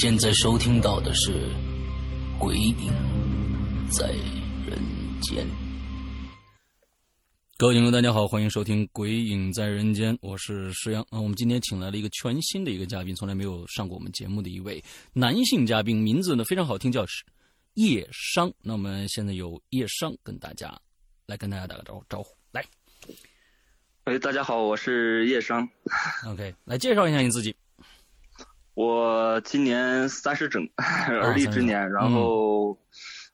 现在收听到的是《鬼影在人间》。各位听众，大家好，欢迎收听《鬼影在人间》，我是石阳啊。我们今天请来了一个全新的一个嘉宾，从来没有上过我们节目的一位男性嘉宾，名字呢非常好听，叫叶商。那我们现在有叶商跟大家来跟大家打个招呼，招呼来。喂，大家好，我是叶商。OK，来介绍一下你自己。我今年三十整，而立之年。然后，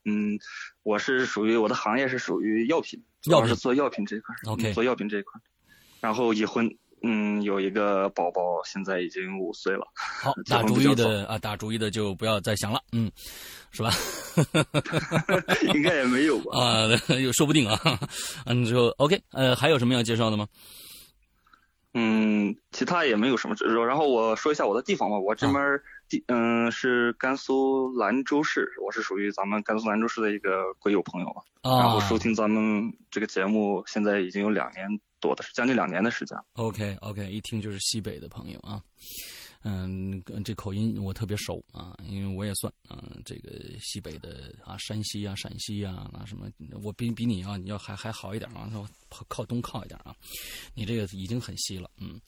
嗯，我是属于我的行业是属于药品，主药是做药品这一块儿。OK 嗯做药品这一块儿。然后已婚，嗯，有一个宝宝，现在已经五岁了。好，结打主意的啊，打主意的就不要再想了，嗯，是吧？应该也没有吧？啊，有说不定啊。嗯，之后 OK，呃，还有什么要介绍的吗？嗯，其他也没有什么知识。然后我说一下我的地方吧，我这边儿地嗯是甘肃兰州市，我是属于咱们甘肃兰州市的一个鬼友朋友吧。然啊后收听咱们这个节目，现在已经有两年多的，将近两年的时间。，OK OK，一听就是西北的朋友啊。嗯，这口音我特别熟啊，因为我也算啊，这个西北的啊，山西啊、陕西啊，啊什么，我比比你啊，你要还还好一点啊，靠靠东靠一点啊，你这个已经很西了，嗯。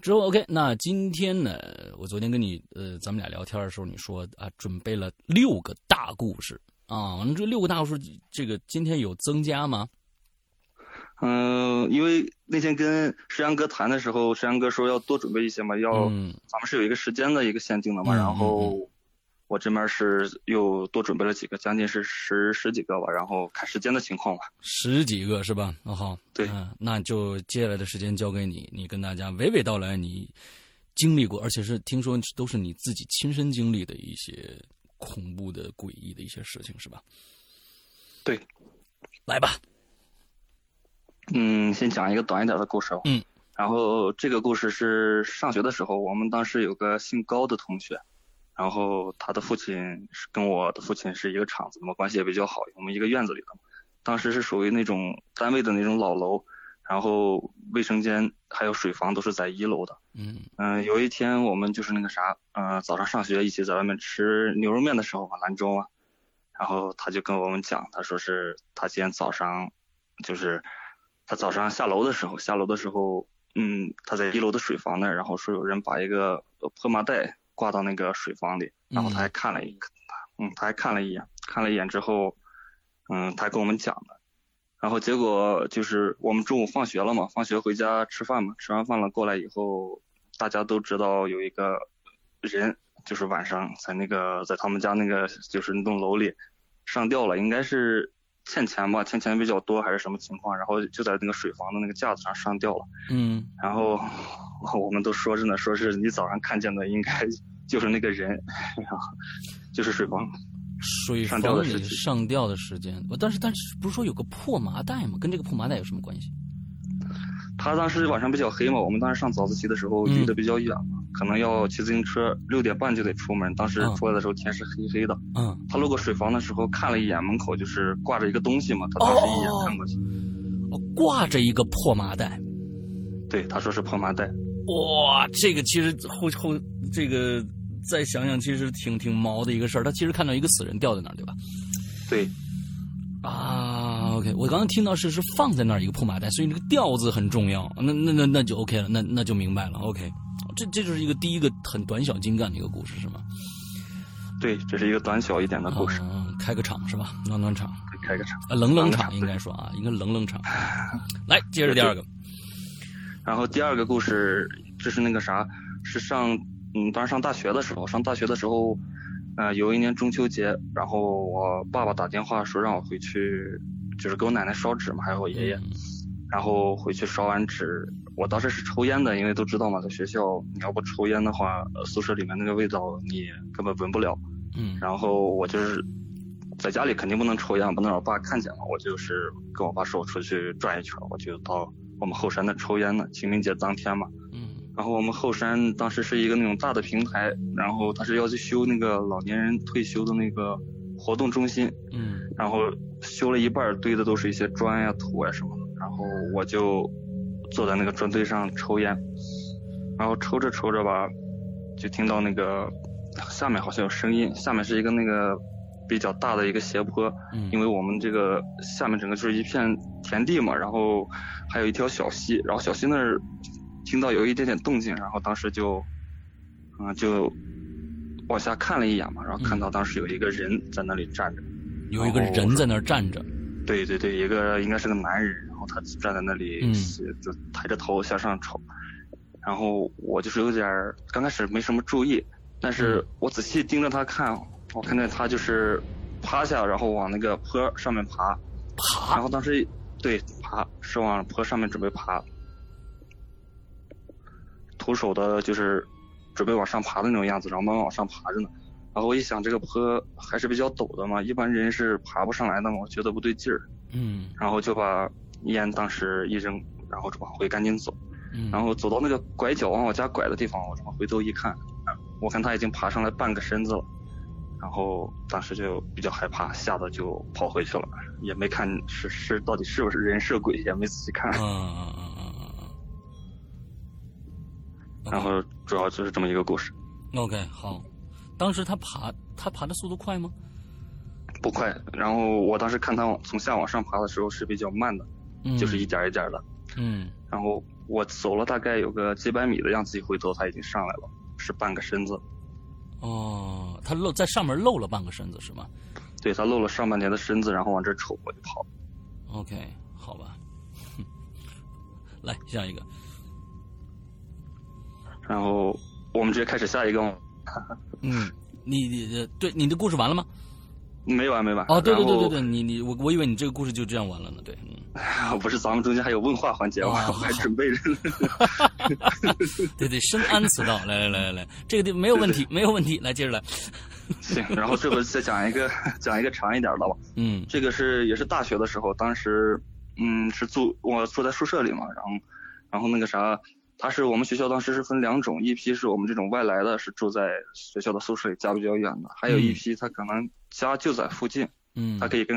之后 OK，那今天呢，我昨天跟你呃，咱们俩聊天的时候，你说啊，准备了六个大故事啊，这六个大故事，这个今天有增加吗？嗯，因为那天跟石阳哥谈的时候，石阳哥说要多准备一些嘛，要、嗯咱们是有一个时间的一个限定的嘛，嗯然后我这边是又多准备了几个，将近是十十几个吧，然后看时间的情况吧。十几个是吧？哦好，对嗯，那就接下来的时间交给你，你跟大家娓娓道来你经历过，而且是听说都是你自己亲身经历的一些恐怖的、诡异的一些事情，是吧？对，来吧。嗯，先讲一个短一点的故事哦。嗯。然后这个故事是上学的时候，我们当时有个姓高的同学，然后他的父亲是跟我的父亲是一个厂子的嘛，关系也比较好，我们一个院子里的。当时是属于那种单位的那种老楼，然后卫生间还有水房都是在一楼的。嗯嗯、有一天我们就是那个啥，呃，早上上学一起在外面吃牛肉面的时候嘛，兰州啊，然后他就跟我们讲，他说是他今天早上，就是他早上下楼的时候，下楼的时候，嗯，他在一楼的水房那儿，然后说有人把一个呃破麻袋挂到那个水房里，然后他还看了一个，嗯，他还看了一眼，看了一眼之后，嗯，他跟我们讲的。然后结果就是我们中午放学了嘛，放学回家吃饭嘛，吃完饭了过来以后，大家都知道有一个人，就是晚上在那个在他们家那个就是那栋楼里上吊了，应该是欠钱吧，欠钱比较多还是什么情况，然后就在那个水房的那个架子上上吊了。嗯然后 我们都说着呢，说是你早上看见的应该 就是那个人，然后就是水房。水上吊的事情上吊的时间，但是但是不是说有个破麻袋吗？跟这个破麻袋有什么关系？他当时晚上比较黑嘛，我们当时上早自习的时候嗯离得比较远嘛，可能要骑自行车，六点半就得出门。当时嗯出来的时候天是黑黑的。嗯，他路过水房的时候看了一眼门口，就是挂着一个东西嘛，他当时一眼看过去，哦挂着一个破麻袋。对，他说是破麻袋。哇，这个其实后后这个再想想，其实挺挺毛的一个事儿。他其实看到一个死人吊在那儿，对吧？对，啊，OK，我刚刚听到是是放在那儿一个破麻袋，所以那个吊字很重要。那那那那就 OK 了，那那就明白了。OK，这这就是一个第一个很短小精干的一个故事，是吗？对，这是一个短小一点的故事，嗯，开个场是吧？暖暖场，开个场。啊，冷冷场应该说啊，应该冷冷场。来，接着第二个。然后第二个故事，这是那个啥，是上嗯，当时上大学的时候，上大学的时候，呃，有一年中秋节，然后我爸爸打电话说让我回去，就是给我奶奶烧纸嘛，还有我爷爷，然后回去烧完纸，我当时是抽烟的，因为都知道嘛，在学校你要不抽烟的话，宿舍里面那个味道你根本闻不了。嗯，然后我就是在家里肯定不能抽烟，不能让我爸看见嘛，我就是跟我爸说我出去转一圈，我就到我们后山那抽烟呢。清明节当天嘛，嗯，然后我们后山当时是一个那种大的平台，然后他是要去修那个老年人退休的那个活动中心，嗯，然后修了一半堆的都是一些砖呀、土呀什么后我就坐在那个砖堆上抽烟，然后抽着抽着吧，就听到那个。下面好像有声音，下面是一个那个比较大的一个斜坡，嗯，因为我们这个下面整个就是一片田地嘛，然后还有一条小溪，然后小溪那儿听到有一点点动静，然后当时就，嗯，就往下看了一眼嘛，然后看到当时有一个人在那里站着，有一个人在那儿站着，对对对，一个应该是个男人，然后他站在那里，嗯，就抬着头向上瞅，然后我就是有点刚开始没什么注意。但是我仔细盯着他看，我看见他就是趴下，然后往那个坡上面爬，爬。然后当时对爬是往坡上面准备爬，徒手的就是准备往上爬的那种样子，然后慢慢往上爬着呢。然后我一想，这个坡还是比较陡的嘛，一般人是爬不上来的嘛，我觉得不对劲儿。嗯。然后就把烟当时一扔，然后就往回赶紧走。嗯。然后走到那个拐角往我家拐的地方，我往回头一看。我看他已经爬上来半个身子了，然后当时就比较害怕，吓得就跑回去了，也没看是是到底是不是人是鬼，也没仔细看。嗯嗯嗯嗯嗯嗯。然后主要就是这么一个故事。OK，好。当时他爬，他爬的速度快吗？不快。然后我当时看他往从下往上爬的时候是比较慢的，就是一点一点的。嗯。然后我走了大概有个几百米的样子，一回头他已经上来了。是半个身子，哦，他露在上面露了半个身子是吗？对他露了上半截的身子，然后往这瞅，我就跑。OK，好吧，来下一个。然后我们直接开始下一个。嗯，你你对你的故事完了吗？没完没完。哦，对对对对对，你你我我以为你这个故事就这样完了呢，对。不是，咱们中间还有问话环节，我还准备着呢。对对，深谙此道。来来来来来，这个地没有问题，没有问题。来，接着来。行，然后这回再讲一个，讲一个长一点的吧。嗯，这个是也是大学的时候，当时嗯是住我住在宿舍里嘛，然后然后那个啥，他是我们学校当时是分两种，一批是我们这种外来的，是住在学校的宿舍里，家比较远的；还有一批他可能家就在附近，嗯，他可以跟。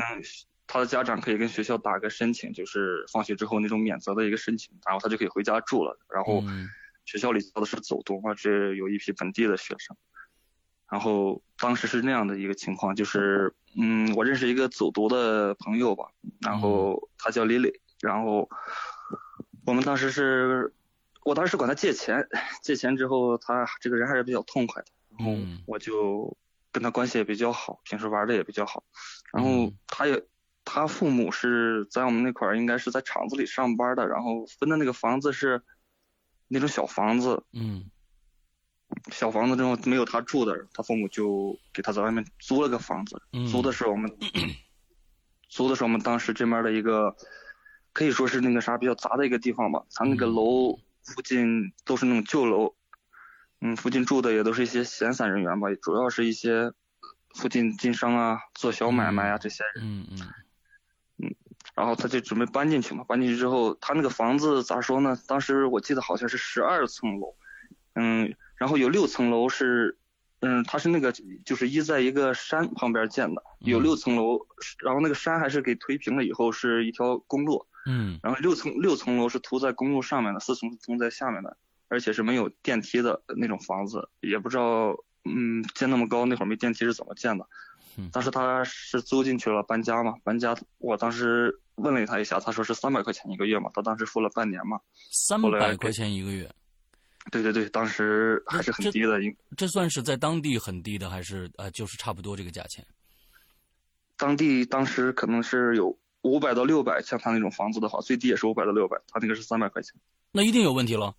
他的家长可以跟学校打个申请，就是放学之后那种免责的一个申请，然后他就可以回家住了。然后学校里教的是走读嘛，这有一批本地的学生。然后当时是那样的一个情况，就是嗯，我认识一个走读的朋友吧，然后他叫李磊，然后我们当时是，我当时管他借钱，借钱之后他这个人还是比较痛快的，然后我就跟他关系也比较好，平时玩的也比较好，然后他也。他父母是在我们那块儿，应该是在厂子里上班的，然后分的那个房子是那种小房子，嗯，小房子之后没有他住的，他父母就给他在外面租了个房子，租的是我们，租的是我们当时这边的一个，可以说是那个啥比较杂的一个地方吧。他那个楼附近都是那种旧楼，嗯，附近住的也都是一些闲散人员吧，主要是一些附近经商啊、做小买卖啊这些人，嗯嗯。嗯，然后他就准备搬进去嘛。搬进去之后，他那个房子咋说呢？当时我记得好像是十二层楼，嗯，然后有六层楼是，嗯，他是那个就是依在一个山旁边建的，有六层楼，然后那个山还是给推平了以后是一条公路，嗯，然后六层六层楼是涂在公路上面的，四层是通在下面的，而且是没有电梯的那种房子，也不知道，嗯，建那么高那会儿没电梯是怎么建的。当时他是租进去了，搬家嘛，搬家。我当时问了他一下，他说是三百块钱一个月嘛，他当时付了半年嘛。三百块钱一个月。对对对，当时还是很低的。应这算是在当地很低的，还是呃，就是差不多这个价钱？当地当时可能是有五百到六百，像他那种房子的话，最低也是五百到六百，他那个是三百块钱。那一定有问题了。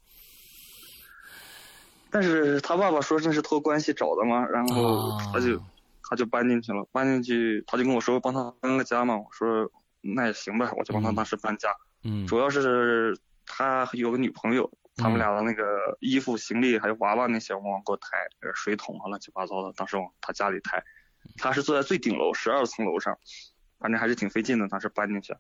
但是他爸爸说这是托关系找的嘛，然后他就、啊他就搬进去了，搬进去他就跟我说帮他搬个家嘛，我说那也行吧，我就帮他嗯当时搬家。嗯主要是他有个女朋友，他们俩的那个衣服、行李还有娃娃那些，我往过抬，呃水桶啊乱七八糟的，当时往他家里抬。他是坐在最顶楼十二层楼上，反正还是挺费劲的，当时搬进去。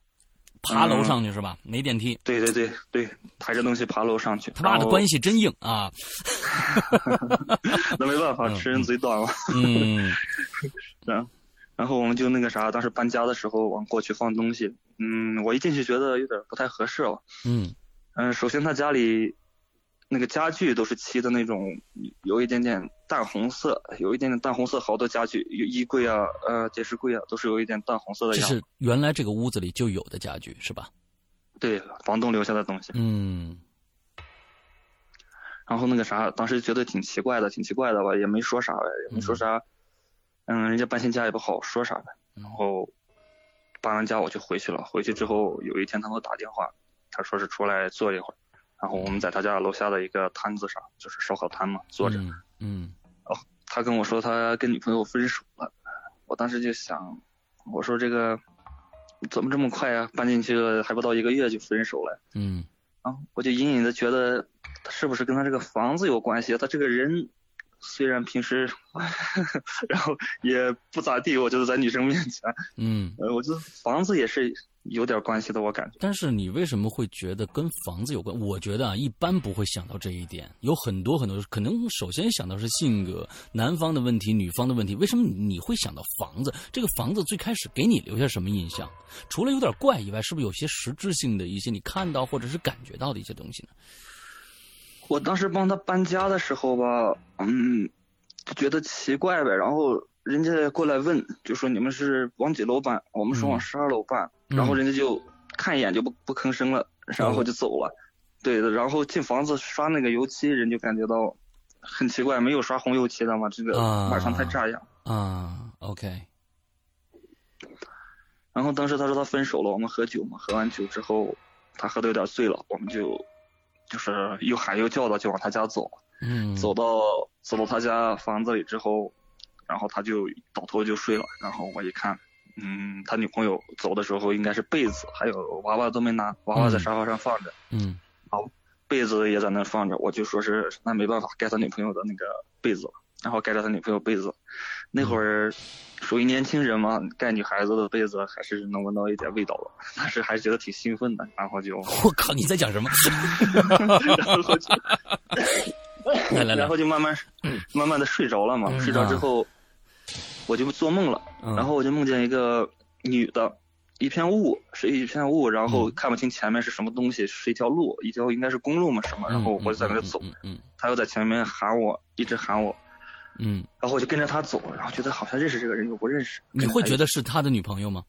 爬楼上去是吧？没电梯。对对对对，抬着东西爬楼上去。他爸的关系真硬啊。那没办法，吃人嘴短了。嗯 然然后我们就那个啥，当时搬家的时候往过去放东西，嗯，我一进去觉得有点不太合适了。嗯嗯，首先他家里那个家具都是漆的那种，有一点点淡红色，有一点点淡红色，好多家具，有衣柜啊，呃，电视柜啊，都是有一点淡红色的样子。这是原来这个屋子里就有的家具是吧？对，房东留下的东西。嗯然后那个啥，当时觉得挺奇怪的，挺奇怪的吧，也没说啥呗，也没说啥。嗯，人家搬新家也不好说啥呗。嗯然后搬完家我就回去了。回去之后有一天他给我打电话，他说是出来坐一会儿，然后我们在他家楼下的一个摊子上，就是烧烤摊嘛，坐着。嗯嗯他跟我说他跟女朋友分手了，我当时就想，我说这个怎么这么快啊、搬进去了还不到一个月就分手了。嗯啊，我就隐隐的觉得，他是不是跟他这个房子有关系？他这个人虽然平时，然后也不咋地，我就是在女生面前，嗯。呃，我觉得房子也是有点关系的，我感觉。但是你为什么会觉得跟房子有关？我觉得啊，一般不会想到这一点，有很多很多，可能首先想到是性格，男方的问题，女方的问题。为什么你会想到房子？这个房子最开始给你留下什么印象？除了有点怪以外，是不是有些实质性的一些你看到或者是感觉到的一些东西呢？我当时帮他搬家的时候吧，嗯，就觉得奇怪呗。然后人家过来问，就说你们是往几楼搬？我们说往嗯十二楼搬。嗯然后人家就看一眼就不不吭声了，然后就走了。对的，然后进房子刷那个油漆，人就感觉到很奇怪，没有刷红油漆的嘛，这个晚上太炸样。啊，OK，然后当时他说他分手了，我们喝酒嘛，喝完酒之后，他喝的有点醉了，我们就就是又喊又叫的就往他家走。嗯，走到走到他家房子里之后，然后他就倒头就睡了。然后我一看，嗯，他女朋友走的时候应该是被子还有娃娃都没拿，娃娃在沙发上放着，嗯好被子也在那放着。我就说是那没办法，盖他女朋友的那个被子了，然后盖着他女朋友被子。那会儿属于年轻人嘛，盖女孩子的被子还是能闻到一点味道的，但是还是觉得挺兴奋的，然后就 我靠，你在讲什么？然后就来来来。然后就慢慢慢慢的睡着了嘛。嗯睡着之后，我就做梦了，嗯。然后我就梦见一个女的，一片雾，是一片雾，然后嗯。看不清前面是什么东西，是一条路，一条应该是公路嘛什么，然后我就在那走，嗯嗯。她又在前面喊我，一直喊我，嗯，然后我就跟着他走，然后觉得好像认识这个人又不认识。你会觉得得是他的女朋友吗？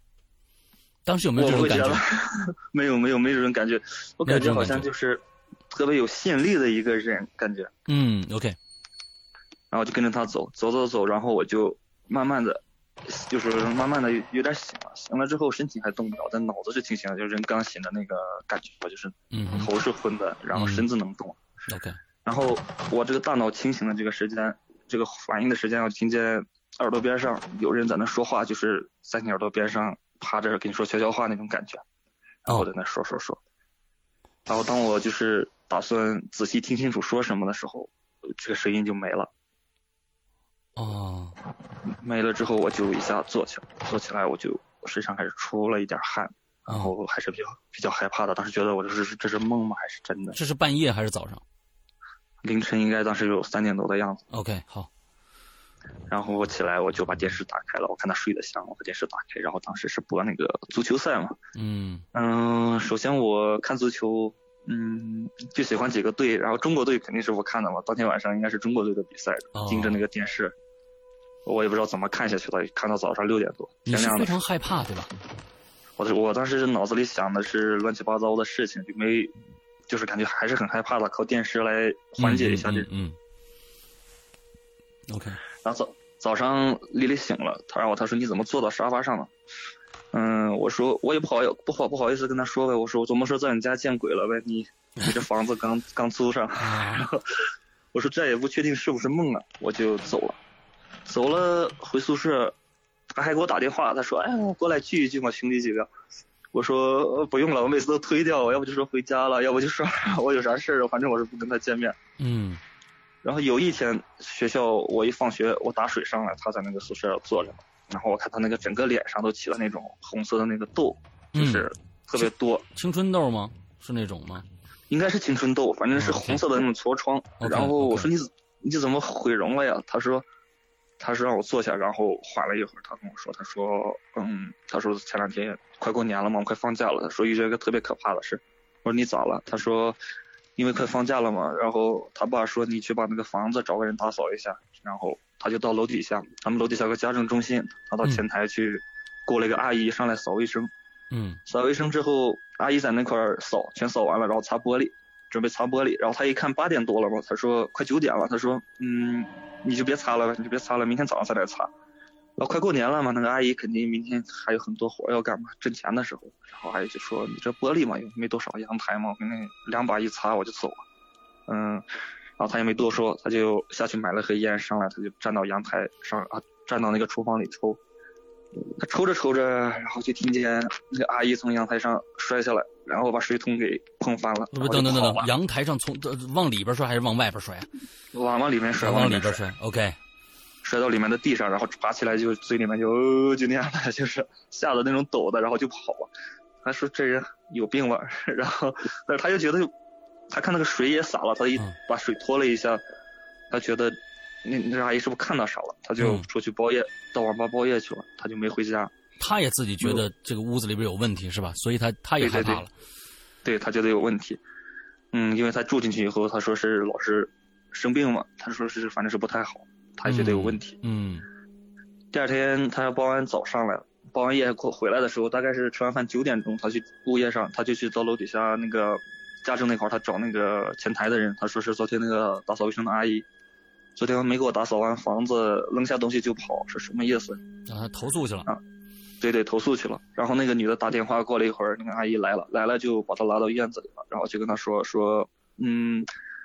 当时有没有这种感觉得？没有没有没有这种感觉，我感觉好像就是特别有吸引力的一个人，感觉。嗯，OK，然后就跟着他走，走走走，然后我就慢慢的，就是慢慢的有有点醒了，醒了之后身体还动不了，但脑子是清醒的，就是人刚醒的那个感觉，就是嗯头是昏的，然后身子能动，，OK，然后我这个大脑清醒的这个时间，这个反应的时间，我听见耳朵边上有人在那说话，就是在你耳朵边上趴着跟你说悄悄话那种感觉，然后我在那说说说，然后当我就是打算仔细听清楚说什么的时候，这个声音就没了。哦，没了之后，我就一下坐起来，坐起来我就身上开始出了一点汗，然后还是比较比较害怕的。当时觉得我这是这是梦吗？还是真的？这是半夜还是早上凌晨应该当时有三点多的样子。？OK，好，然后我起来，我就把电视打开了，我看他睡得香，我把电视打开，然后当时是播那个足球赛嘛。嗯嗯，首先我看足球，嗯，就喜欢几个队，然后中国队肯定是我看的嘛。当天晚上应该是中国队的比赛哦，盯着那个电视，我也不知道怎么看下去的，看到早上六点多，天亮了。你非常害怕对吧？我我当时脑子里想的是乱七八糟的事情，就没，就是感觉还是很害怕的，靠电视来缓解一下这种。嗯嗯嗯 OK，然后早早上丽丽醒了，她让我她说你怎么坐到沙发上了？嗯，我说我也不好不好不好意思跟她说呗，我说我怎么说在你家见鬼了呗？你 你这房子刚刚租上，然后我说这也不确定是不是梦啊，我就走了。走了回宿舍，他还给我打电话，他说：“哎，过来聚一聚嘛，兄弟几个。”我说：“不用了，我每次都推掉，我要不就说回家了，要不就说我有啥事儿，反正我是不跟他见面。”嗯。然后有一天学校我一放学我打水上来，他在那个宿舍坐着，然后我看他那个整个脸上都起了那种红色的那个痘，就是特别多。青春痘吗？是那种吗？应该是青春痘，反正是红色的那种痤疮。然后我说你你怎么毁容了呀？他说。他是让我坐下，然后缓了一会儿。他跟我说：“他说，嗯，他说前两天快过年了嘛，快放假了。他说遇见一个特别可怕的事。我说你咋了？他说，因为快放假了嘛，然后他爸说你去把那个房子找个人打扫一下。然后他就到楼底下，他们楼底下有个家政中心，他到前台去，雇了一个阿姨上来扫卫生。嗯，扫卫生之后，阿姨在那块扫，全扫完了，然后擦玻璃，准备擦玻璃。然后他一看八点多了嘛，他说快九点了，他说，嗯。”你就别擦了，你就别擦了，明天早上再来擦。然后快过年了嘛，那个阿姨肯定明天还有很多活要干嘛，挣钱的时候。然后阿姨就说：“你这玻璃嘛，又没多少，阳台嘛，我给你两把一擦我就走了。”嗯，然后他也没多说，他就下去买了盒烟，上来他就站到阳台上啊，站到那个厨房里抽。他抽着抽着，然后就听见那个阿姨从阳台上摔下来，然后把水桶给碰翻了。不等等等等，阳台上从往里边摔还是往外边摔？往往里面摔，往里边摔。OK，摔到里面的地上，然后爬起来就嘴里面就就那样的，就是吓得那种抖的，然后就跑了。他说这人有病吧？然后，但是他又觉得，他看那个水也洒了，他一把水拖了一下，他觉得。那那阿姨是不是看到啥了？他就出去包夜，到网吧包夜去了，他就没回家。他也自己觉得这个屋子里边有问题，是吧？所以他他也害怕了。对他觉得有问题，嗯，因为他住进去以后，他说是老是生病嘛，他说是反正是不太好，他觉得有问题。嗯。第二天他包完早上来了，包完夜回来的时候，大概是吃完饭九点钟，他去物业上，他就去到楼底下那个家政那块儿他找那个前台的人，他说是昨天那个打扫卫生的阿姨。昨天没给我打扫完房子，扔下东西就跑，是什么意思？让啊，投诉去了啊？对对，投诉去了。然后那个女的打电话过了一会儿，那个阿姨来了，来了就把她拉到院子里了，然后就跟她说说，嗯，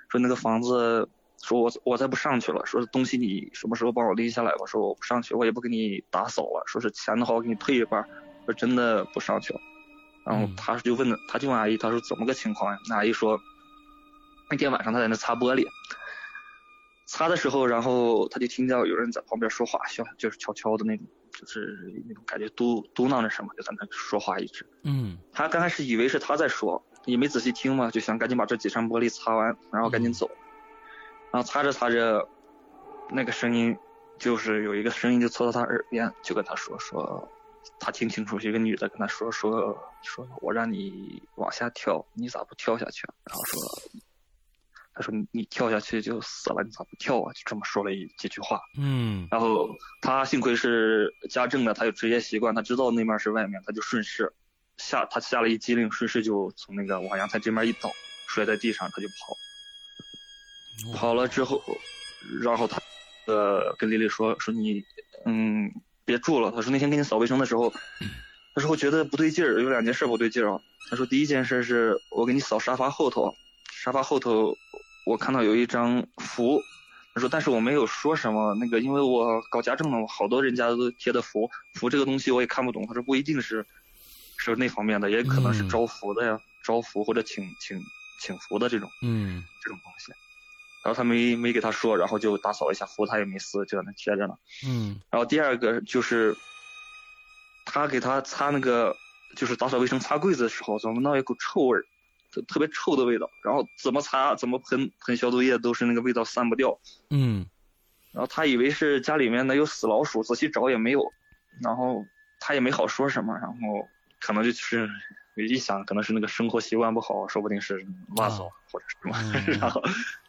说那个房子，说我我再不上去了，说东西你什么时候帮我拎下来吧？说我不上去，我也不给你打扫了，说是钱的话我给你退一半，说真的不上去了。然后她就问，她就问阿姨，她说怎么个情况呀？那阿姨说，那天晚上她在那擦玻璃。擦的时候，然后他就听到有人在旁边说话，小就是悄悄的那种，就是那种感觉嘟嘟囔着什么，就在那说话一直。嗯。他刚开始以为是他在说，也没仔细听嘛，就想赶紧把这几扇玻璃擦完，然后赶紧走。然后擦着擦着，那个声音就是有一个声音就凑到他耳边，就跟他说说，他听清楚是一个女的跟他说说说，我让你往下跳，你咋不跳下去？然后说。他说：“你跳下去就死了，你咋不跳啊？”就这么说了一几句话。嗯。然后他幸亏是家政的，他有职业习惯，他知道那面是外面，他就顺势下，他下了一激灵，顺势就从那个往阳台这面一倒，摔在地上，他就跑。跑了之后，然后他呃跟丽丽说：“说你嗯别住了。”他说：“那天给你扫卫生的时候，他说我觉得不对劲儿，有两件事不对劲儿啊。”他说：“第一件事是我给你扫沙发后头，沙发后头。”我看到有一张符，他说，但是我没有说什么。那个，因为我搞家政嘛，好多人家都贴的符，符这个东西我也看不懂。他说不一定是，是那方面的，也可能是招福的呀，招福或者请请请福的这种，嗯，这种东西。然后他没没给他说，然后就打扫一下符，他也没撕，就在那贴着呢。嗯。然后第二个就是，他给他擦那个，就是打扫卫生擦柜子的时候，怎么闻到一股臭味儿？特别臭的味道，然后怎么擦怎么喷喷消毒液都是那个味道散不掉。嗯，然后他以为是家里面呢有死老鼠，仔细找也没有，然后他也没好说什么，然后可能就是一想可能是那个生活习惯不好，说不定是袜子或者什么，然后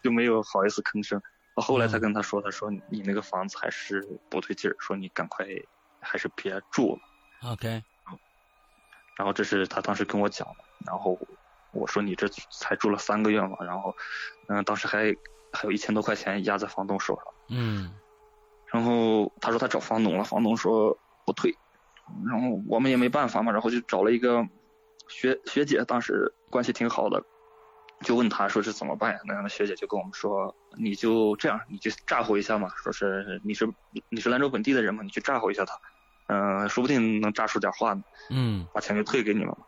就没有好意思吭声。后来才跟他说，他说你那个房子还是不对劲儿，说你赶快还是别住了。OK。然后这是他当时跟我讲的，然后。我说你这才住了三个月嘛，然后，嗯，当时还还有一千多块钱压在房东手上。嗯。然后他说他找房东了，房东说不退，然后我们也没办法嘛，然后就找了一个学学姐，当时关系挺好的，就问他说是怎么办呀？那样的学姐就跟我们说，你就这样，你就诈唬一下嘛，说是你是你是兰州本地的人嘛，你去诈唬一下他，嗯、说不定能诈出点话呢，嗯把钱就退给你们嘛。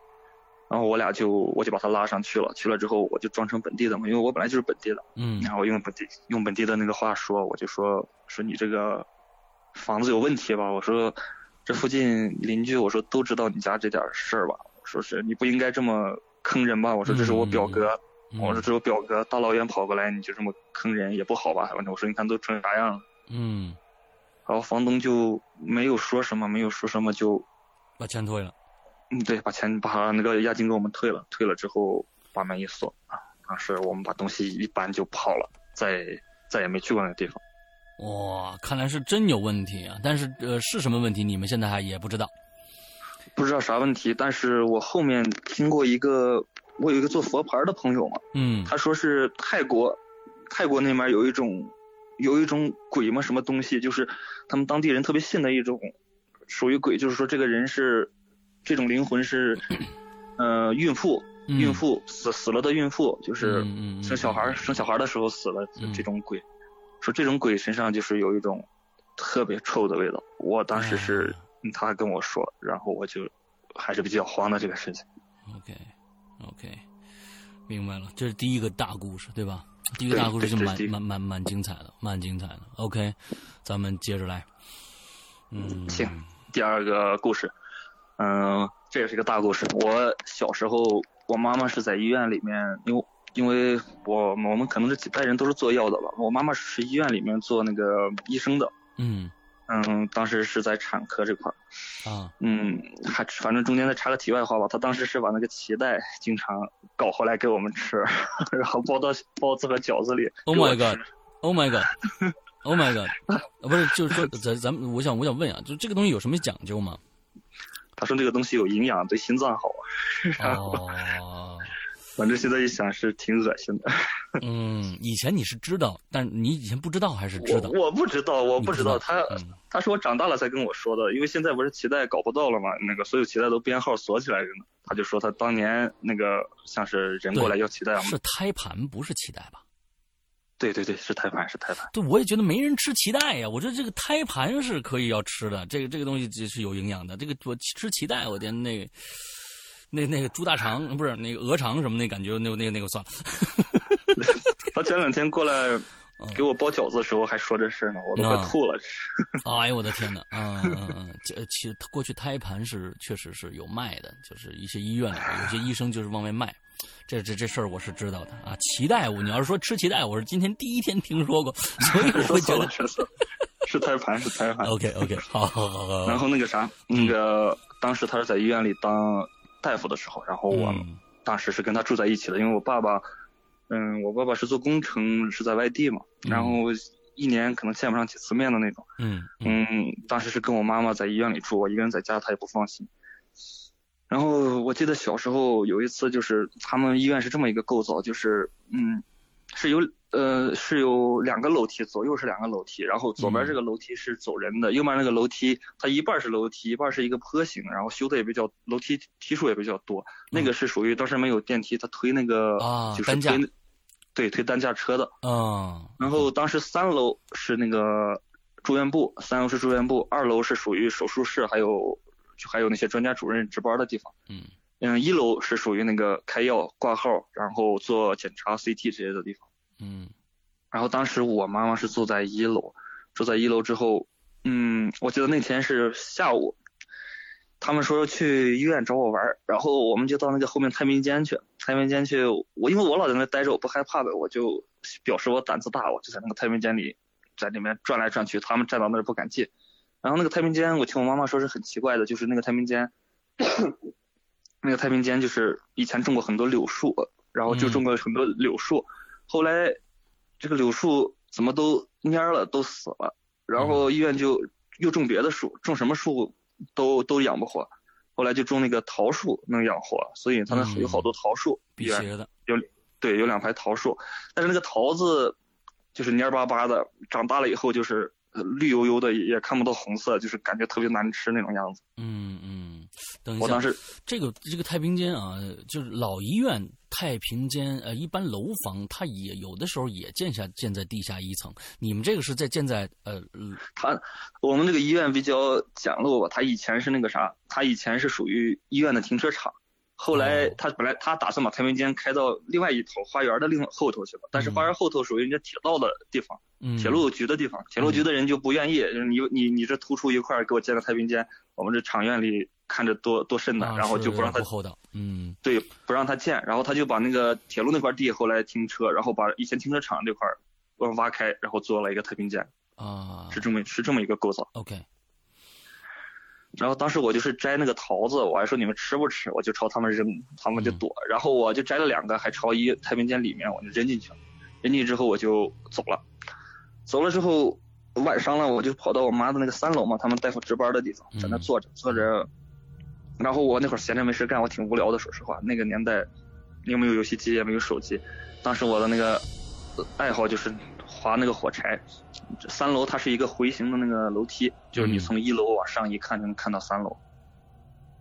然后我俩就我就把他拉上去了，去了之后我就装成本地的嘛，因为我本来就是本地的，嗯然后用本地用本地的那个话说，我就说说你这个房子有问题吧，我说这附近邻居我说都知道你家这点事儿吧，我说是你不应该这么坑人吧，我说这是我表哥。嗯我说这是我表哥大老远跑过来，你就这么坑人也不好吧？反正我说你看都成啥样了。嗯，然后房东就没有说什么，没有说什么就，把钱退了。嗯，对，把钱把那个押金给我们退了，退了之后把门一锁啊，当时我们把东西一搬就跑了，再再也没去过那个地方。哇，看来是真有问题啊！但是呃，是什么问题？你们现在还也不知道。不知道啥问题，但是我后面听过一个，我有一个做佛牌的朋友嘛，嗯他说是泰国，泰国那边有一种，有一种鬼嘛，什么东西，就是他们当地人特别信的一种，属于鬼，就是说这个人是，这种灵魂是，呃，孕妇，嗯孕妇死死了的孕妇，就是嗯嗯嗯生小孩儿生小孩的时候死了嗯这种鬼，说这种鬼身上就是有一种特别臭的味道。我当时是哎他跟我说，然后我就还是比较慌的这个事情。OK OK，明白了，这是第一个大故事，对吧？第一个大故事就蛮蛮蛮蛮精彩的，蛮精彩的。OK，咱们接着来。嗯，行第二个故事，嗯、这也是一个大故事。我小时候，我妈妈是在医院里面，因为因为我我们可能这几代人都是做药的吧，我妈妈是医院里面做那个医生的，嗯嗯，当时是在产科这块儿，啊嗯，还反正中间再插个题外话吧，她当时是把那个脐带经常搞回来给我们吃，然后包到包子和饺子里。，Oh my God，Oh my God，Oh my God，啊，不是，就是说咱咱们，我想我想问啊，就这个东西有什么讲究吗？她说这个东西有营养，对心脏好。哦，反正现在一想是挺恶心的。嗯，以前你是知道，但你以前不知道还是知道？我我不知道，我不知道，你他、嗯他是我长大了才跟我说的，因为现在不是脐带搞不到了嘛，那个所有脐带都编号锁起来着呢。他就说他当年那个像是人过来要脐带嘛，是胎盘，不是脐带吧？对对对，是胎盘是胎盘。对，我也觉得没人吃脐带呀。我觉得这个胎盘是可以要吃的，这个这个东西是有营养的。这个我吃脐带，我天，那个那那个猪大肠不是那个鹅肠什么那感觉，那个那个那个算了。他前两天过来给我包饺子的时候还说这事呢，我都快吐了。哎呦我的天呐，嗯嗯嗯，这其实过去胎盘是确实是有卖的，就是一些医院里有些医生就是往外卖。这这这事儿我是知道的啊，脐带我你要是说吃脐带，我是今天第一天听说过，所以我会觉得 是胎盘是胎盘。OK OK，好好好好。然后那个啥，那个当时他是在医院里当大夫的时候，然后我嗯当时是跟他住在一起的，因为我爸爸，嗯，我爸爸是做工程，是在外地嘛，嗯然后一年可能见不上几次面的那种。嗯嗯嗯，当时是跟我妈妈在医院里住，我一个人在家，她也不放心。然后我记得小时候有一次，就是他们医院是这么一个构造，就是嗯，是有呃是有两个楼梯，左右是两个楼梯，然后左边这个楼梯是走人的，右边那个楼梯它一半是楼梯，一半是一个坡形，然后修的也比较楼梯梯数也比较多。那个是属于当时没有电梯，他推那个啊就是担架推对推担架车的。啊然后当时三楼是那个住院部，三楼是住院部，二楼是属于手术室，还有就还有那些专家主任值班的地方。嗯嗯，一楼是属于那个开药、挂号，然后做检查、CT 这些的地方。嗯然后当时我妈妈是住在一楼，住在一楼之后，嗯，我记得那天是下午，他们说去医院找我玩儿，然后我们就到那个后面太平间去。太平间去，我因为我老在那待着，我不害怕的，我就表示我胆子大，我就在那个太平间里，在里面转来转去，他们站到那儿不敢进。然后那个太平间，我听我妈妈说是很奇怪的，就是那个太平间，那个太平间就是以前种过很多柳树，然后就种过很多柳树，后来这个柳树怎么都蔫儿了，都死了，然后医院就又种别的树，种什么树都都养不活，后来就种那个桃树能养活，所以他那有好多桃树，医院辟邪的，有对有两排桃树，但是那个桃子就是蔫巴巴的，长大了以后就是绿油油的，也看不到红色，就是感觉特别难吃那种样子。嗯嗯，等一下，我当时这个这个太平间啊，就是老医院太平间，呃，一般楼房它也有的时候也建下建在地下一层，你们这个是在建在呃，它我们这个医院比较简陋吧，它以前是那个啥，它以前是属于医院的停车场。后来他本来他打算把太平间开到另外一头花园的另后头去了，但是花园后头属于人家铁道的地方，铁路局的地方，铁路局的人就不愿意，就是你你你这突出一块给我建个太平间，我们这厂院里看着多多瘆的，然后就不让他厚道，嗯，对，不让他建，然后他就把那个铁路那块地后来停车，然后把以前停车场这块挖开，然后做了一个太平间，啊，是这么是这么一个构造，OK。然后当时我就是摘那个桃子，我还说你们吃不吃，我就朝他们扔，他们就躲。然后我就摘了两个，还朝一太平间里面我就扔进去了。扔进去之后我就走了，走了之后晚上了，我就跑到我妈的那个三楼嘛，他们大夫值班的地方，在那坐着坐着。然后我那会儿闲着没事干，我挺无聊的，说实话，那个年代又没有游戏机，也没有手机，当时我的那个爱好就是。划那个火柴，三楼它是一个回形的那个楼梯，就是你从一楼往上一看就能看到三楼，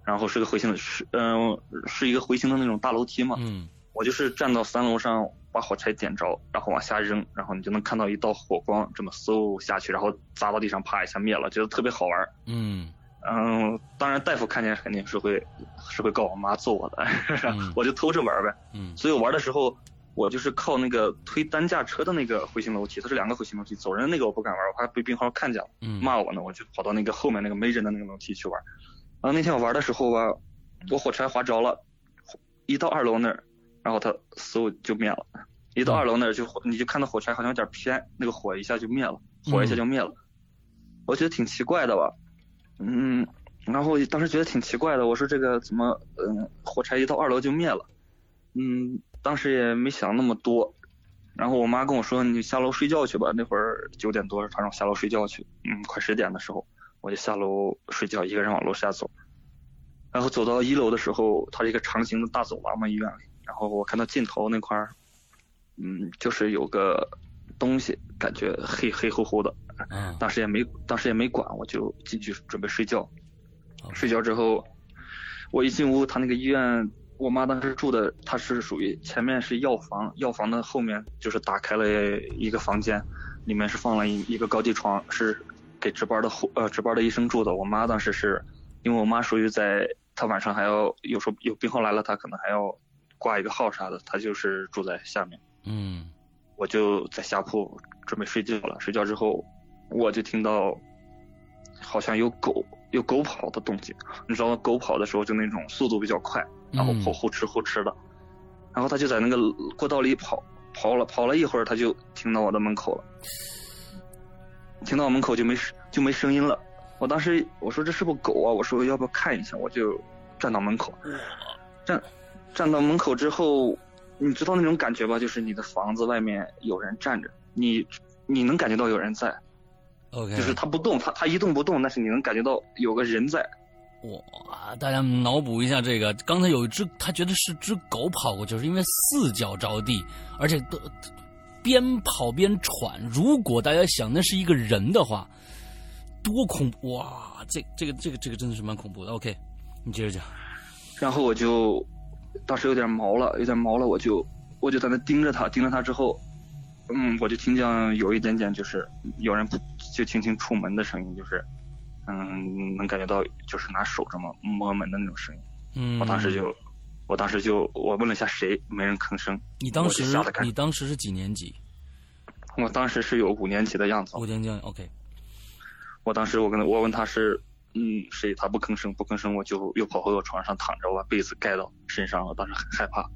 然后是个回形的，是嗯是一个回形的那种大楼梯嘛。嗯。我就是站到三楼上把火柴点着，然后往下扔，然后你就能看到一道火光这么嗖下去，然后砸到地上，啪一下灭了，觉得特别好玩。嗯。嗯，当然大夫看见肯定是会是会告我妈揍我的，我就偷着玩呗。嗯。所以玩的时候。我就是靠那个推担架车的那个回形楼梯，它是两个回形楼梯，走人那个我不敢玩，我怕被病号看见了，骂我呢，我就跑到那个后面那个没人的那个楼梯去玩。然后那天我玩的时候吧，我火柴划着了，一到二楼那儿，然后它嗖就灭了，一到二楼那儿就你就看到火柴好像有点偏，那个火一下就灭了，火一下就灭了，我觉得挺奇怪的吧，嗯，然后当时觉得挺奇怪的，我说这个怎么嗯火柴一到二楼就灭了，嗯。当时也没想那么多，然后我妈跟我说：“你下楼睡觉去吧。”那会儿九点多，她让我下楼睡觉去。嗯，快十点的时候，我就下楼睡觉，一个人往楼下走。然后走到一楼的时候，它是一个长形的大走廊嘛，医院里。然后我看到尽头那块儿，嗯，就是有个东西，感觉黑黑乎乎的。嗯。当时也没，当时也没管，我就进去准备睡觉。睡觉之后，我一进屋，他那个医院。我妈当时住的，她是属于前面是药房，药房的后面就是打开了一个房间，里面是放了一一个高低床，是给值班的护呃值班的医生住的。我妈当时是，因为我妈属于在，她晚上还要有时候有病号来了，她可能还要挂一个号啥的，她就是住在下面。嗯，我就在下铺准备睡觉了，睡觉之后我就听到好像有狗有狗跑的动静，你知道狗跑的时候就那种速度比较快。然后跑呼哧呼哧的，然后他就在那个过道里跑，跑了跑了一会儿，他就停到我的门口了，停到我门口就没就没声音了。我当时我说这是不狗啊？我说要不要看一下？我就站到门口，站站到门口之后，你知道那种感觉吧？就是你的房子外面有人站着，你你能感觉到有人在，OK，就是他不动，他他一动不动，但是你能感觉到有个人在。哇！大家脑补一下这个，刚才有一只，他觉得是只狗跑过去，是因为四脚着地，而且都边跑边喘。如果大家想那是一个人的话，多恐怖！哇，这这个这个这个真的是蛮恐怖的。OK，你接着讲。然后我就当时有点毛了，有点毛了，我就我就在那盯着他，盯着他之后，嗯，我就听见有一点点就是有人就轻轻出门的声音，就是。嗯，能感觉到就是拿手这么摸门的那种声音。嗯，我当时就，我当时就我问了一下谁，没人吭声。你当时你当时是几年级？我当时是有五年级的样子。五年级，OK。我当时我跟他我问他是嗯谁，他不吭声不吭声，我就又跑回我床上躺着，我把被子盖到身上，我当时很害怕。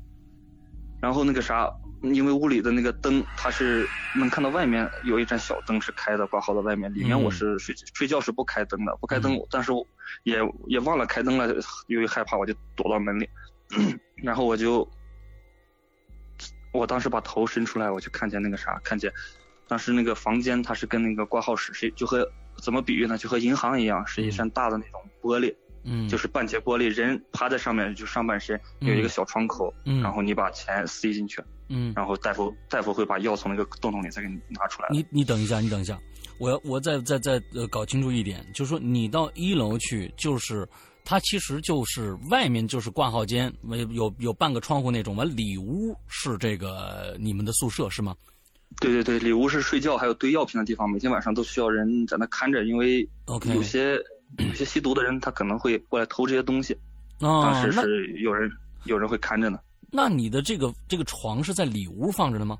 然后那个啥。因为屋里的那个灯，它是能看到外面有一盏小灯是开的，挂号在外面。里面我是睡睡觉是不开灯的，不开灯，但是也也忘了开灯了，由于害怕，我就躲到门里。然后我就，我当时把头伸出来，我就看见那个啥，看见当时那个房间它是跟那个挂号室是就和怎么比喻呢？就和银行一样，是一扇大的那种玻璃。嗯，就是半截玻璃，人趴在上面，就上半身有一个小窗口，嗯，然后你把钱塞进去，嗯，然后大夫大夫会把药从那个洞洞里再给你拿出来。你你等一下，你等一下，我要我再再再呃搞清楚一点，就是说你到一楼去，就是它其实就是外面就是挂号间，有有有半个窗户那种，完里屋是这个你们的宿舍是吗？对对对，里屋是睡觉还有堆药品的地方，每天晚上都需要人在那看着，因为有些有些吸毒的人他可能会过来偷这些东西，啊当时是有人有人会看着呢。那你的这个这个床是在里屋放着的吗？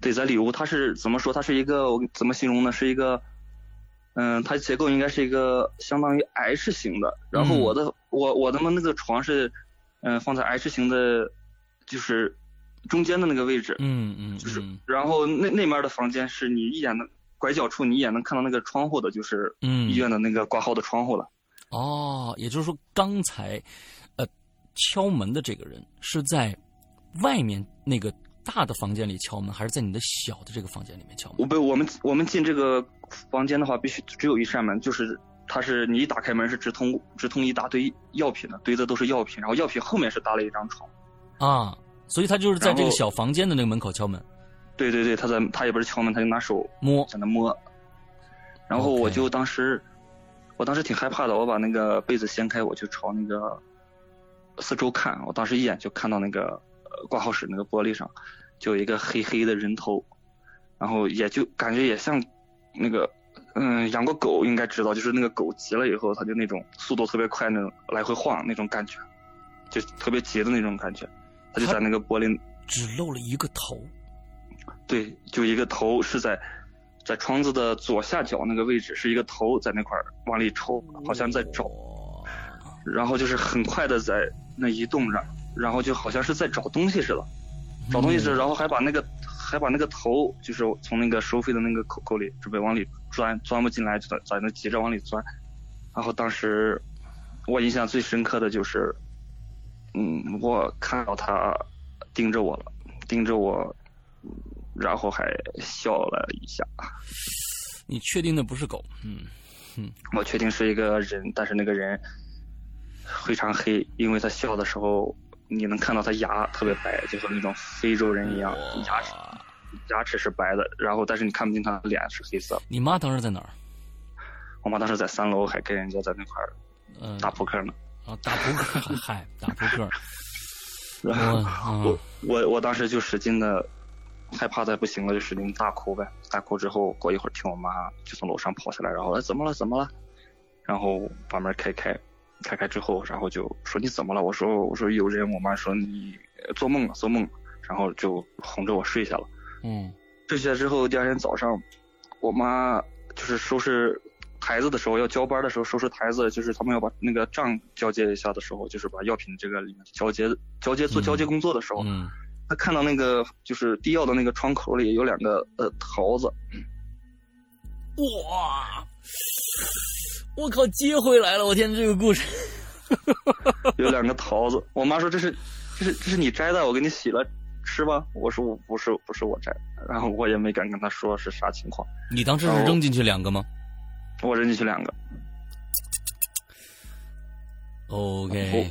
对，在里屋它是怎么说？它是一个我怎么形容呢？是一个，嗯，它结构应该是一个相当于 H 型的。然后嗯我的、我我的那个床是，嗯、放在 H 型的，就是中间的那个位置。嗯嗯，就是嗯然后那那面的房间是你一眼能拐角处，你一眼能看到那个窗户的，就是嗯医院的那个挂号的窗户了。哦，也就是说刚才呃敲门的这个人是在外面那个大的房间里敲门，还是在你的小的这个房间里面敲门？我不，我们我们进这个房间的话，必须只有一扇门，就是它是你一打开门是直通直通一大堆药品的，堆的都是药品，然后药品后面是搭了一张床。啊，所以他就是在这个小房间的那个门口敲门对对对，他在他也不是敲门，他就拿手摸。在那摸，然后我就当时我当时挺害怕的，我把那个被子掀开，我就朝那个四周看，我当时一眼就看到那个呃挂号室那个玻璃上就有一个黑黑的人头，然后也就感觉也像那个嗯养过狗应该知道，就是那个狗急了以后，它就那种速度特别快那种来回晃那种感觉，就特别急的那种感觉，它就在那个玻璃只露了一个头，对，就一个头是在在窗子的左下角那个位置，是一个头在那块儿往里抽，好像在找，然后就是很快的在那移动着，然后就好像是在找东西似的，找东西似的，然后还把那个还把那个头就是从那个收费的那个口口里准备往里钻，钻不进来，就在在那急着往里钻，然后当时我印象最深刻的就是，嗯，我看到他盯着我了，盯着我。嗯然后还笑了一下。你确定那不是狗？嗯嗯我确定是一个人，但是那个人非常黑，因为他笑的时候，你能看到他牙特别白，就和那种非洲人一样，牙齿牙齿是白的，然后但是你看不清他的脸是黑色。你妈当时在哪儿？我妈当时在三楼，还跟人家在那块儿嗯、打扑克呢。啊，打扑克，嗨，打扑克。然后我我我我当时就使劲的害怕的不行了，就使劲大哭呗。大哭之后，过一会儿听我妈就从楼上跑下来，然后哎怎么了怎么了？然后把门开开，开开之后，然后就说你怎么了？我说我说有人。我妈说你呃做梦了做梦了，然后就哄着我睡下了。嗯睡下之后，第二天早上，我妈就是收拾台子的时候，要交班的时候收拾台子，就是他们要把那个账交接一下的时候，就是把药品这个里面交接交接做嗯交接工作的时候，嗯，他看到那个就是地药的那个窗口里有两个呃桃子，哇！我靠，接回来了！我天，这个故事，有两个桃子。我妈说这是这是这是你摘的，我给你洗了吃吧。我说我不是不是我摘的，然后我也没敢跟她说是啥情况，你当时是扔进去两个吗我扔进去两个。？OK，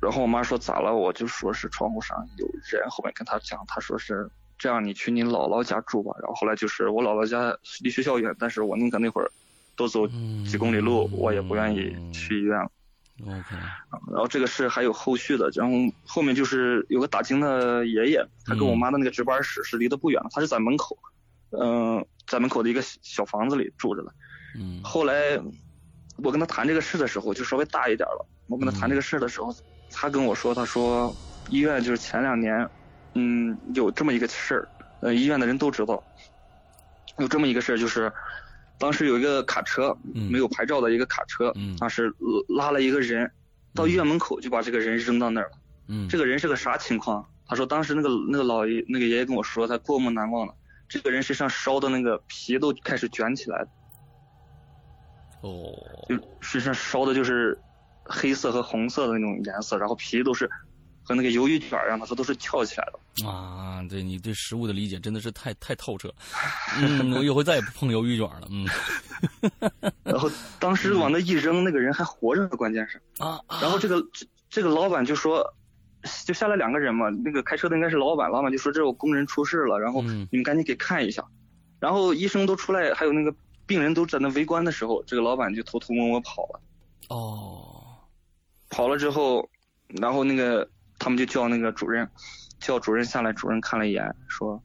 然后我妈说咋了？我就说是窗户上有人，后面跟她讲，她说是这样，你去你姥姥家住吧。然后后来就是我姥姥家离学校远，但是我宁可那会儿多走嗯几公里路，我也不愿意去医院了。OK，然后这个事还有后续的，然后后面就是有个打更的爷爷，他跟我妈的那个值班室是离得不远，他是在门口，嗯、在门口的一个小房子里住着的。嗯后来我跟他谈这个事的时候，就稍微大一点了。我跟他谈这个事的时候，他跟我说，他说医院就是前两年，嗯，有这么一个事儿，呃，医院的人都知道，有这么一个事儿，就是当时有一个卡车，嗯没有牌照的一个卡车，嗯当时拉了一个人，到医院门口就把这个人扔到那儿了。嗯，这个人是个啥情况？他说当时那个那个老爷那个爷爷跟我说，他过目难忘了。这个人身上烧的那个皮都开始卷起来了，哦，就身上烧的就是黑色和红色的那种颜色，然后皮都是和那个鱿鱼卷一样的，它都是翘起来的。啊，对你对食物的理解真的是太太透彻。嗯，我以后再也不碰鱿鱼卷了。嗯然后当时往那一扔，那个人还活着，关键是。啊，啊然后这个这这个老板就说，就下来两个人嘛，那个开车的应该是老板，老板就说这有工人出事了，然后嗯你们赶紧给看一下。然后医生都出来，还有那个病人都在那围观的时候，这个老板就偷偷摸摸跑了。哦，跑了之后，然后那个他们就叫那个主任，叫主任下来，主任看了一眼，说，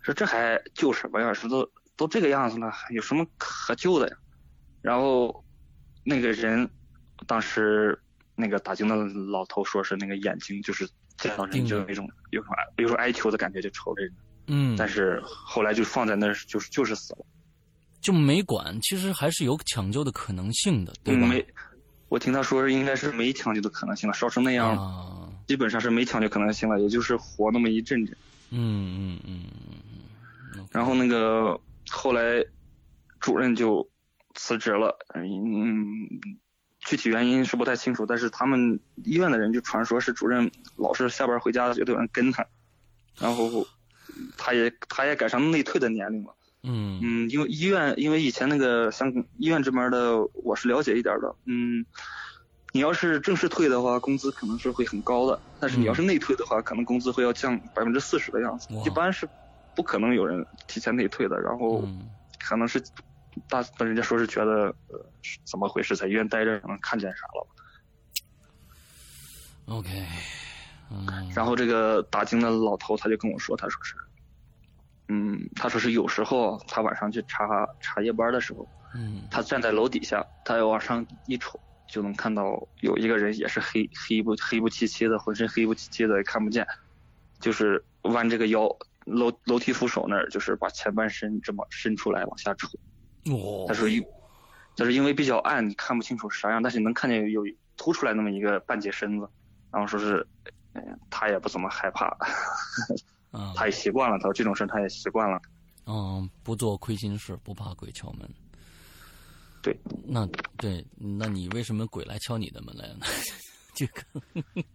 说这还救什么呀？说都都这个样子了，有什么可救的呀？然后那个人当时那个打更的老头说是那个眼睛就是见到人就有那种有种有种哀求的感觉，就瞅着人。嗯，但是后来就放在那儿，就是就是死了。就没管，其实还是有抢救的可能性的，对吧？没，我听他说应该是没抢救的可能性了，烧成那样，啊，基本上是没抢救可能性了，也就是活那么一阵阵。嗯嗯嗯嗯然后那个后来主任就辞职了，嗯，具体原因是不太清楚，但是他们医院的人就传说是主任老是下班回家就有人跟他，然后他也他也赶上内退的年龄了。嗯嗯，因为医院，因为以前那个像医院这边的，我是了解一点的。嗯，你要是正式退的话，工资可能是会很高的，但是你要是内退的话，可能工资会要降百分之四十的样子哇。一般是不可能有人提前内退的。然后嗯可能是大，人家说是觉得呃是怎么回事，在医院待着可能看见啥了。，OK，嗯，然后这个打更的老头他就跟我说，他说是，嗯，他说是有时候他晚上去查查夜班的时候。嗯他站在楼底下，他要往上一瞅，就能看到有一个人也是黑黑不黑不漆漆的，浑身黑不漆漆的，也看不见，就是弯这个腰，楼楼梯扶手那儿，就是把前半身这么伸出来往下瞅。哦他，说因，他说因为比较暗，你看不清楚啥样，但是能看见有凸出来那么一个半截身子，然后说是，呃他也不怎么害怕，啊，他也习惯了，他说这种事他也习惯了。嗯，不做亏心事，不怕鬼敲门。对，那对，那你为什么鬼来敲你的门来呢？这个，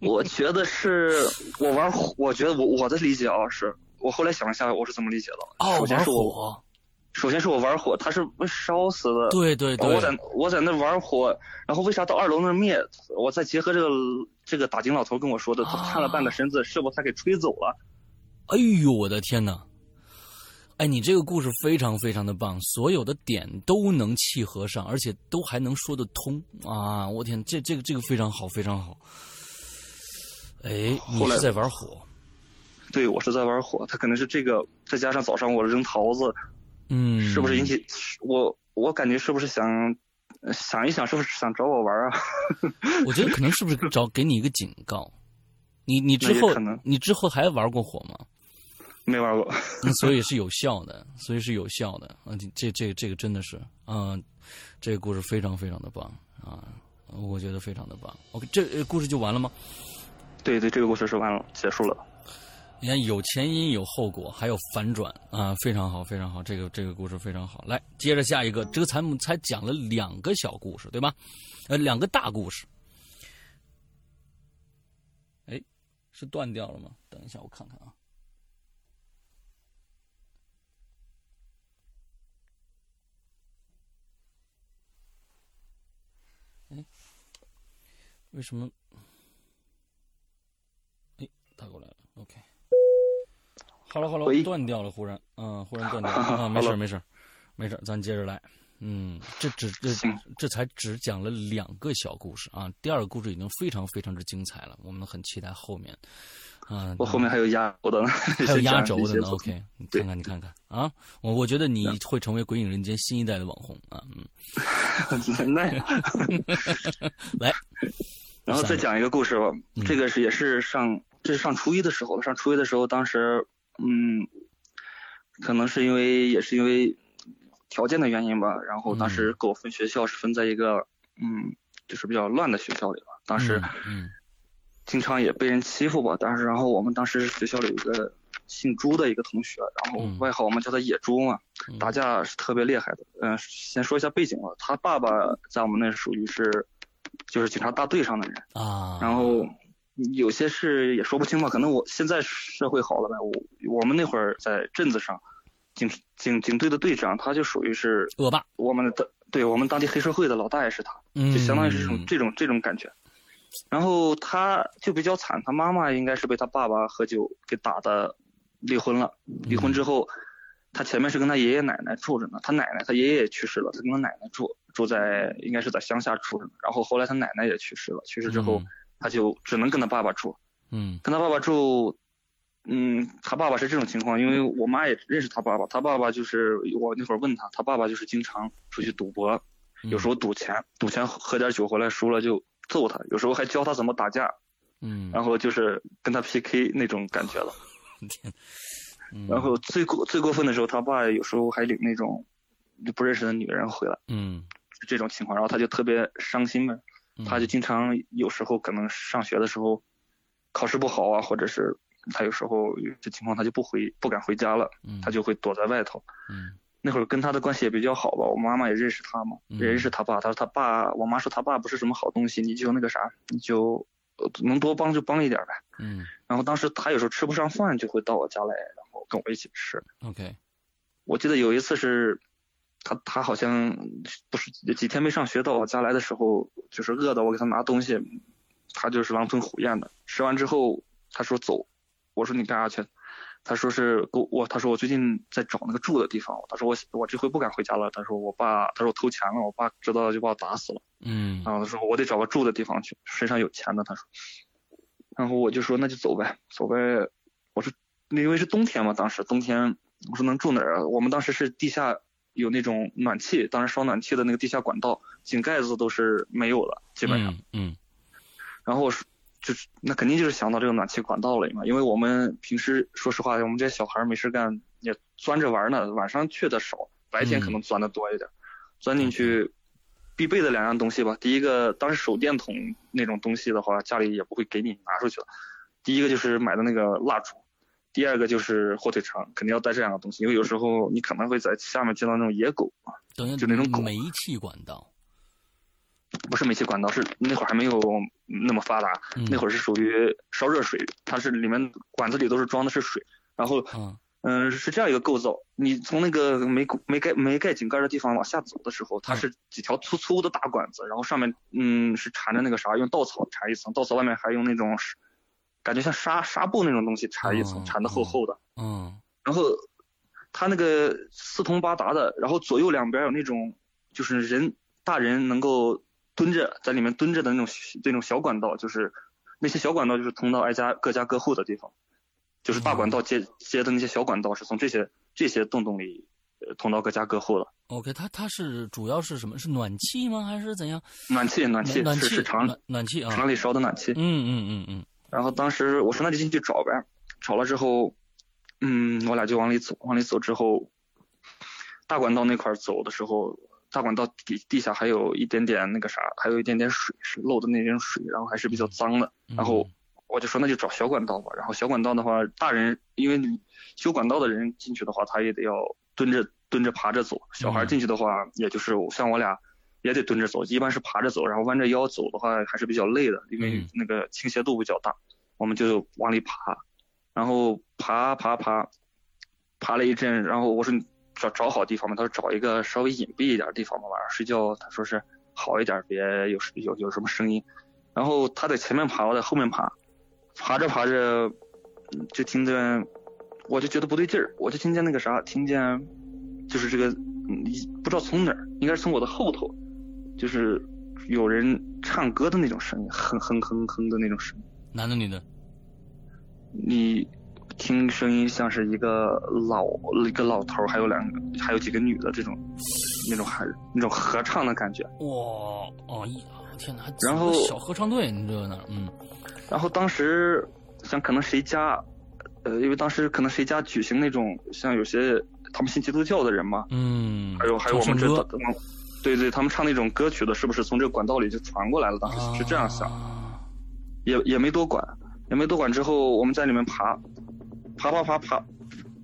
我觉得是我玩火，我觉得我我的理解啊，是我后来想了一下，我是怎么理解的。哦，玩首先是我，火，首先是我玩火，他是被烧死的。对对对，我在我在那玩火，然后为啥到二楼那灭？我再结合这个这个打井老头跟我说的，他啊探了半个身子，是不是他给吹走了？哎呦，我的天哪！哎，你这个故事非常非常的棒，所有的点都能契合上，而且都还能说得通啊！我天，这这个这个非常好，非常好。哎，你后来是在玩火？对，我是在玩火，他可能是这个，再加上早上我扔桃子，嗯，是不是引起我？我感觉是不是想想一想，是不是想找我玩啊？我觉得可能是不是找给你一个警告？你你之后可能你之后还玩过火吗？没玩过。嗯所以是有效的，所以是有效的。嗯，这这这个真的是，嗯，这个故事非常非常的棒啊，我觉得非常的棒。OK，这呃故事就完了吗？对对，这个故事是完了，结束了。你看，有前因有后果，还有反转啊，非常好，非常好。这个这个故事非常好。来，接着下一个，这个才才讲了两个小故事，对吧？呃，两个大故事。哎，是断掉了吗？等一下，我看看啊。为什么？哎，打过来了。OK。好了好了，喂断掉了，忽然，嗯，忽然断掉了 啊，没事没事没事，咱接着来。嗯，这只这这才只讲了两个小故事啊，第二个故事已经非常非常之精彩了，我们很期待后面。啊，我后面还有压轴的呢，还有压轴的呢。OK，你看看你看看啊，我我觉得你会成为《鬼影人间》新一代的网红啊，嗯，那来，然后再讲一个故事吧，嗯。这个是也是上这是上初一的时候，上初一的时候，当时嗯，可能是因为也是因为条件的原因吧，然后当时给我分学校是分在一个嗯，就是比较乱的学校里吧，当时嗯经常也被人欺负吧，但是然后我们当时学校里有一个姓朱的一个同学，然后嗯。外号我们叫他野猪嘛，嗯。打架是特别厉害的。嗯、先说一下背景吧，他爸爸在我们那属于是就是警察大队上的人，啊，然后有些事也说不清吧，可能我现在社会好了呗，我我们那会儿在镇子上，警警警队的队长他就属于是恶霸，我们的对我们当地黑社会的老大爷是他。嗯，就相当于是这种这种这种感觉。然后他就比较惨，他妈妈应该是被他爸爸喝酒给打的离婚了。离婚之后，他前面是跟他爷爷奶奶住着呢，他奶奶他爷爷也去世了，他跟他奶奶住住在应该是在乡下住着呢。然后后来他奶奶也去世了，去世之后嗯他就只能跟他爸爸住，嗯跟他爸爸住。嗯，他爸爸是这种情况，因为我妈也认识他爸爸，他爸爸就是我那会儿问他，他爸爸就是经常出去赌博，嗯，有时候赌钱，赌钱喝点酒回来输了就揍他，有时候还教他怎么打架，嗯，然后就是跟他 PK 那种感觉了。天，嗯然后最过最过分的时候，他爸有时候还领那种就不认识的女人回来，嗯，就这种情况，然后他就特别伤心呗，嗯他就经常有时候可能上学的时候考试不好啊，或者是他有时候有这情况他就不回不敢回家了，嗯他就会躲在外头。嗯那会儿跟他的关系也比较好吧，我妈妈也认识他嘛，嗯也认识他爸。他说他爸，我妈说他爸不是什么好东西，你就那个啥，你就呃能多帮就帮一点呗。嗯然后当时他有时候吃不上饭，就会到我家来，然后跟我一起吃。，OK，我记得有一次是，他他好像不是几天没上学到我家来的时候，就是饿的我给他拿东西，他就是狼吞虎咽的。吃完之后他说走，我说你干啥去？他说是给我我他说我最近在找那个住的地方，他说我我这回不敢回家了，他说我爸他说我偷钱了，我爸知道了就把我打死了。嗯然后他说我得找个住的地方去，身上有钱的。他说，然后我就说那就走呗，走呗。我说那因为是冬天嘛，当时冬天，我说能住哪儿啊？我们当时是地下有那种暖气，当时烧暖气的那个地下管道，井盖子都是没有了，基本上。嗯嗯然后我说就是那肯定就是想到这个暖气管道了嘛，因为我们平时说实话，我们这些小孩没事干也钻着玩呢，晚上去的少，白天可能钻的多一点，钻进去。必备的两样东西吧，第一个当时手电筒那种东西的话，家里也不会给你拿出去了。第一个就是买的那个蜡烛，第二个就是火腿肠，肯定要带这两个东西，因为有时候你可能会在下面见到那种野狗啊，等于就那种狗煤气管道，不是煤气管道，是那会儿还没有那么发达，嗯那会儿是属于烧热水，它是里面管子里都是装的是水，然后啊嗯、是这样一个构造，你从那个没没盖没盖井盖的地方往下走的时候，它是几条粗粗的大管子，然后上面嗯是缠着那个啥，用稻草缠一层，稻草外面还用那种感觉像纱纱布那种东西缠一层，哦缠的厚厚的，嗯。然后它那个四通八达的，然后左右两边有那种就是人大人能够蹲着在里面蹲着的那种那种小管道，就是那些小管道就是通到挨家各家各户的地方，就是大管道接接的那些小管道是从这些这些洞洞里呃通到各家各户的。，OK，它它是主要是什么？是暖气吗？还是怎样？暖气暖气暖气是是厂暖暖气啊，厂里烧的暖气。嗯嗯嗯嗯然后当时我说那就进去找呗，找了之后，嗯，我俩就往里走，往里走之后，大管道那块儿走的时候，大管道底地下还有一点点那个啥，还有一点点水是漏的那点水，然后还是比较脏的。嗯，然后我就说那就找小管道吧。然后小管道的话，大人因为你修管道的人进去的话，他也得要蹲着蹲着爬着走。小孩嗯进去的话，也就是像我俩也得蹲着走，一般是爬着走，然后弯着腰走的话还是比较累的，因为嗯那个倾斜度比较大。我们就往里爬，然后爬爬爬，爬了一阵，然后我说找找好地方嘛，他说找一个稍微隐蔽一点的地方嘛，晚上睡觉他说是好一点，别有有有什么声音。然后他在前面爬，我在后面爬，爬着爬着，嗯就听见，我就觉得不对劲儿，我就听见那个啥，听见，就是这个，不知道从哪儿，应该是从我的后头，就是有人唱歌的那种声音，哼哼哼哼的那种声音。男的女的？你听声音像是一个老一个老头儿，还有两个还有几个女的这种，那种还那种合唱的感觉。哇哦一天哪！然后小合唱队，你这呢？嗯然后当时想可能谁家，呃，因为当时可能谁家举行那种像有些他们信基督教的人嘛，嗯，还有还有我们这对对，他们唱那种歌曲的，是不是从这个管道里就传过来了？当时是这样想，啊也也没多管，也没多管。之后我们在里面爬，爬爬爬爬，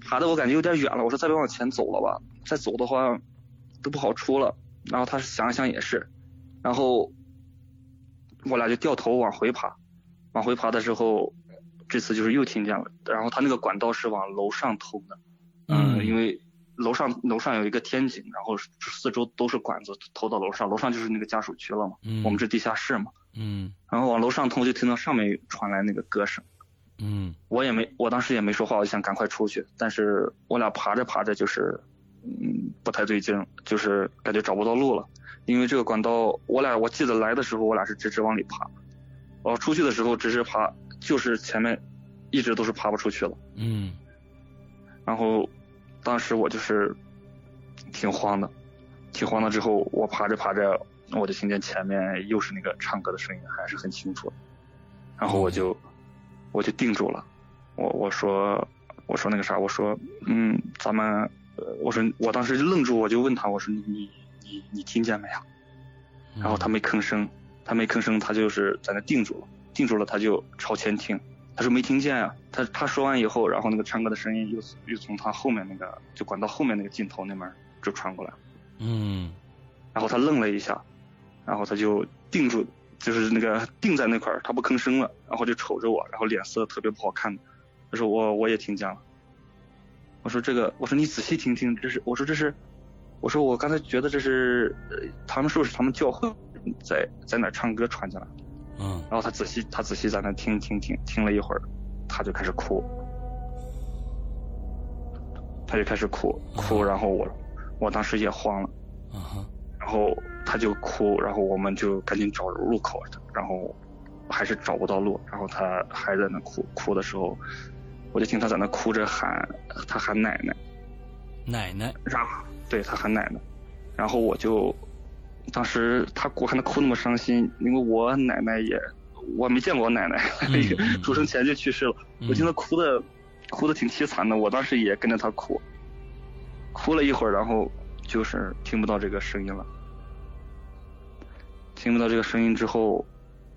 爬的我感觉有点远了。我说再别往前走了吧，再走的话都不好出了。然后他想一想也是，然后我俩就掉头往回爬，往回爬的时候，这次就是又听见了。然后他那个管道是往楼上通的，嗯因为楼上楼上有一个天井，然后四周都是管子投到楼上，楼上就是那个家属区了嘛。嗯，我们是地下室嘛。嗯然后往楼上通，就听到上面传来那个歌声，嗯我也没，我当时也没说话，我就想赶快出去，但是我俩爬着爬着就是，嗯，不太对劲，就是感觉找不到路了，因为这个管道，我俩我记得来的时候我俩是直直往里爬，我出去的时候只是爬，就是前面一直都是爬不出去了，嗯。然后当时我就是挺慌的，挺慌的之后，我爬着爬着，我就听见前面又是那个唱歌的声音，还是很清楚，然后我就我就定住了，我我说我说那个啥，我说嗯，咱们呃，我说我当时就愣住，我就问他，我说你你你你听见没有？嗯，然后他没吭声，他没吭声，他就是在那定住了，定住了，他就朝前听。他说没听见啊，他他说完以后，然后那个唱歌的声音又又从他后面那个就管道后面那个尽头那边就传过来，嗯。然后他愣了一下，然后他就定住，就是那个定在那块儿，他不吭声了，然后就瞅着我，然后脸色特别不好看。他说我我也听见了，我说这个，我说你仔细听听，这是我说这是，我说我刚才觉得这是，呃他们说是他们教会在在哪儿唱歌传进来。嗯。然后他仔细他仔细在那听听听听了一会儿，他就开始哭，他就开始哭哭，然后我我当时也慌了，啊然后他就哭，然后我们就赶紧找入口，然后还是找不到路，然后他还在那哭哭的时候，我就听他在那哭着喊，他喊奶奶，奶奶。然后对他喊奶奶，然后我就当时他我看他哭那么伤心，因为我奶奶也我没见过我奶奶，出生前就去世了，我听他哭的哭的挺凄惨的，我当时也跟着他哭，哭了一会儿，然后就是听不到这个声音了，听不到这个声音之后。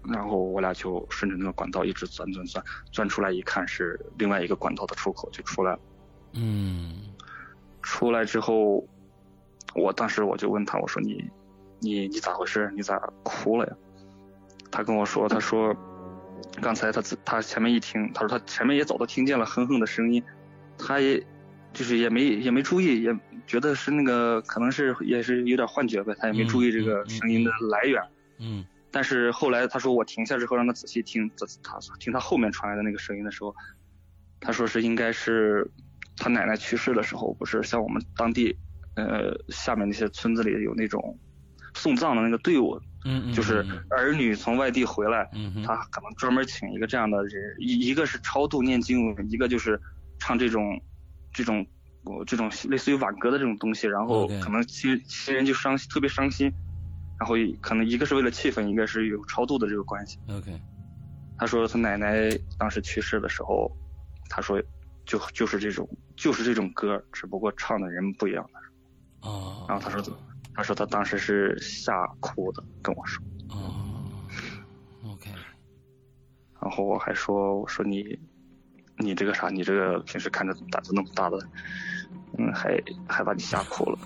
然后我俩就顺着那个管道一直钻钻钻，钻出来一看是另外一个管道的出口就出来了。嗯。出来之后，我当时我就问他，我说你，你你咋回事？你咋哭了呀？他跟我说，他说，刚才他自他前面一听，他说他前面也早都听见了哼哼的声音，他也就是也没也没注意，也觉得是那个可能是也是有点幻觉呗，他也没注意这个声音的来源。嗯但是后来他说我停下之后让他仔细听，他他听他后面传来的那个声音的时候，他说是应该是他奶奶去世的时候，不是像我们当地呃下面那些村子里有那种送葬的那个队伍，嗯嗯，就是儿女从外地回来，嗯他可能专门请一个这样的人，一一个是超度念经文，一个就是唱这种这种我这种类似于挽歌的这种东西，然后可能亲亲人就伤特别伤心，然后可能一个是为了气氛，一个是有超度的这个关系。OK 他说他奶奶当时去世的时候，他说就就是这种就是这种歌，只不过唱的人不一样。哦，然后他说他说他当时是吓哭的，跟我说。哦，OK 然后我还说我说你你这个啥，你这个平时看着胆子那么大的，嗯，还还把你吓哭了。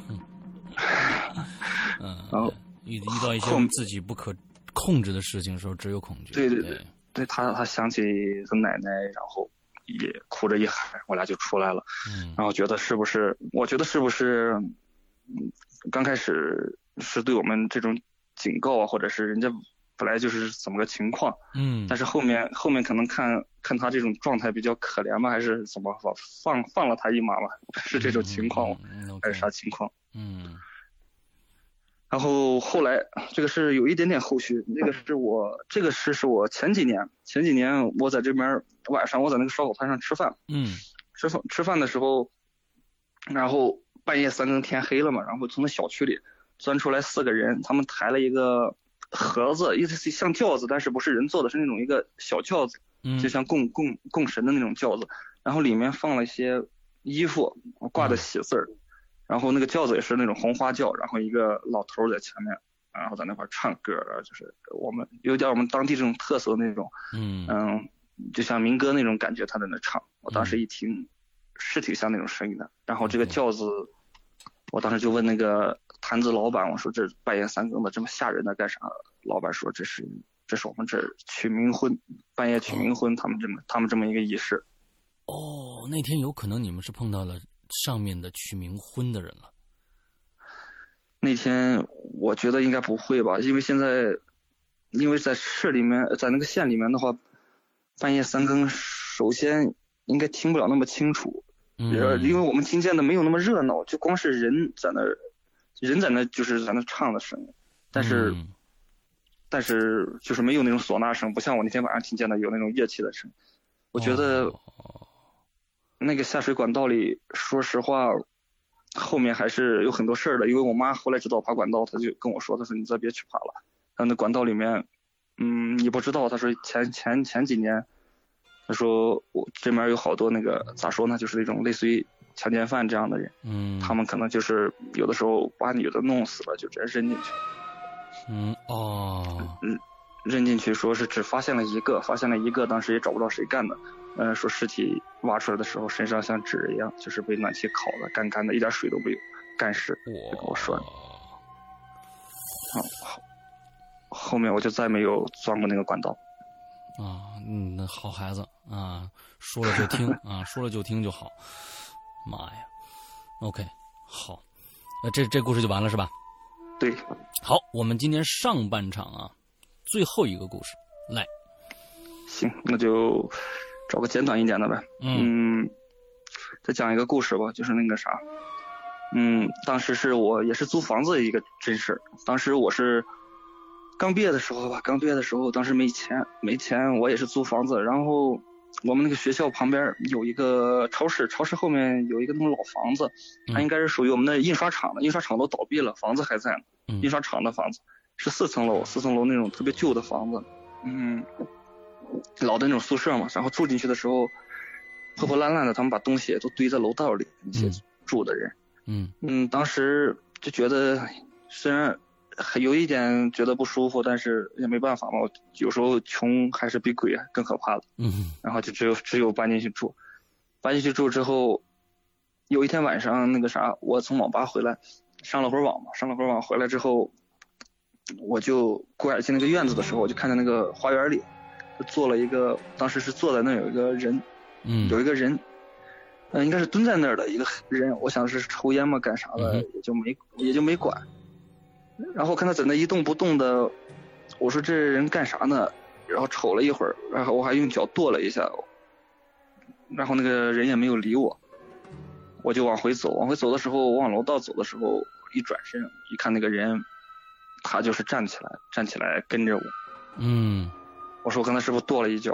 嗯，然后遇遇到一些自己不可控制的事情的时候，只有恐惧。对对对对对他他想起他奶奶，然后也哭着一喊，我俩就出来了。嗯然后觉得是不是？我觉得是不是？嗯，刚开始是对我们这种警告啊，或者是人家本来就是怎么个情况，嗯，但是后面后面可能看看他这种状态比较可怜吧，还是怎么放放放了他一马吧？是这种情况吗？嗯嗯还是啥情况？嗯然后后来这个是有一点点后续，那个是我这个是是我前几年前几年我在这边晚上我在那个烧烤摊上吃饭，嗯吃饭吃饭的时候，然后半夜三更天黑了嘛，然后从那小区里钻出来四个人，他们抬了一个盒子，意思是像轿子，但是不是人坐的，是那种一个小轿子，嗯，就像供供供神的那种轿子，然后里面放了一些衣服，挂的喜字儿，然后那个轿子也是那种红花轿，然后一个老头儿在前面，然后在那块儿唱歌儿，就是我们有点我们当地这种特色的那种，嗯。嗯，就像民歌那种感觉，他在那唱。我当时一听，是挺像那种声音的。然后这个嗯。轿子，我当时就问那个摊子老板，我说这半夜三更的这么吓人的干啥？老板说这是这是我们这儿取冥婚，半夜取冥婚，他们这么他们这么一个仪式。哦，那天有可能你们是碰到了上面的取冥婚的人了。那天我觉得应该不会吧，因为现在，因为在市里面，在那个县里面的话，半夜三更首先应该听不了那么清楚，嗯，因为我们听见的没有那么热闹，就光是人在那儿，人在那就是在那唱的声音，但是。嗯但是就是没有那种唢呐声，不像我那天晚上听见的有那种乐器的声。我觉得哦那个下水管道里，说实话，后面还是有很多事儿的。因为我妈后来知道爬管道，她就跟我说：“她说你再别去爬了。”然后那管道里面，嗯，你不知道，她说前前前几年，她说我这边有好多那个咋说呢，就是那种类似于强奸犯这样的人，嗯，他们可能就是有的时候把女的弄死了，就直接扔进去。嗯哦，扔进去，说是只发现了一个，发现了一个，当时也找不到谁干的。嗯、说尸体挖出来的时候，身上像纸一样，就是被暖气烤的干干的，一点水都没有，干尸。我跟我说的啊，后后面我就再没有钻过那个管道。啊，嗯，那好孩子啊，说了就听啊，说了就听就好。妈呀，OK，好，那这这故事就完了是吧？对，好，我们今天上半场啊，最后一个故事来，行，那就找个简短一点的呗。嗯嗯，再讲一个故事吧，就是那个啥，嗯，当时是我也是租房子的一个真事儿。当时我是刚毕业的时候吧，刚毕业的时候，当时没钱，没钱，我也是租房子。然后我们那个学校旁边有一个超市，超市后面有一个那种老房子，它嗯应该是属于我们的印刷厂的，印刷厂都倒闭了，房子还在呢。嗯印刷厂的房子是四层楼，四层楼那种特别旧的房子，嗯，老的那种宿舍嘛。然后住进去的时候，破破烂烂的，他们把东西都堆在楼道里，那些嗯住的人。嗯嗯，当时就觉得虽然还有一点觉得不舒服，但是也没办法嘛。我有时候穷还是比鬼更可怕的。嗯然后就只有只有搬进去住，搬进去住之后，有一天晚上那个啥，我从网吧回来，上了会儿网嘛，上了会儿网回来之后，我就过来进那个院子的时候，我就看见那个花园里，就坐了一个，当时是坐在那有一个人，嗯有一个人，嗯、应该是蹲在那儿的一个人，我想是抽烟嘛干啥的，嗯也就没也就没管。然后看他在那一动不动的，我说这人干啥呢？然后瞅了一会儿，然后我还用脚跺了一下，然后那个人也没有理我，我就往回走。往回走的时候，我往楼道走的时候，一转身一看那个人，他就是站起来，站起来跟着我。嗯我说我刚才是不是跺了一脚？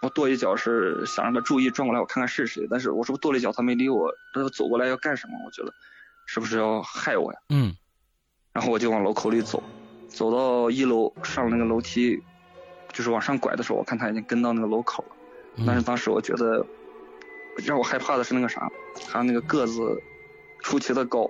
我跺一脚是想让他注意转过来，我看看是谁。但是我是不是跺了一脚，他没理我，他走过来要干什么？我觉得是不是要害我呀？嗯然后我就往楼口里走，走到一楼上那个楼梯，就是往上拐的时候，我看他已经跟到那个楼口了。嗯，但是当时我觉得让我害怕的是那个啥，他那个个子出奇的高，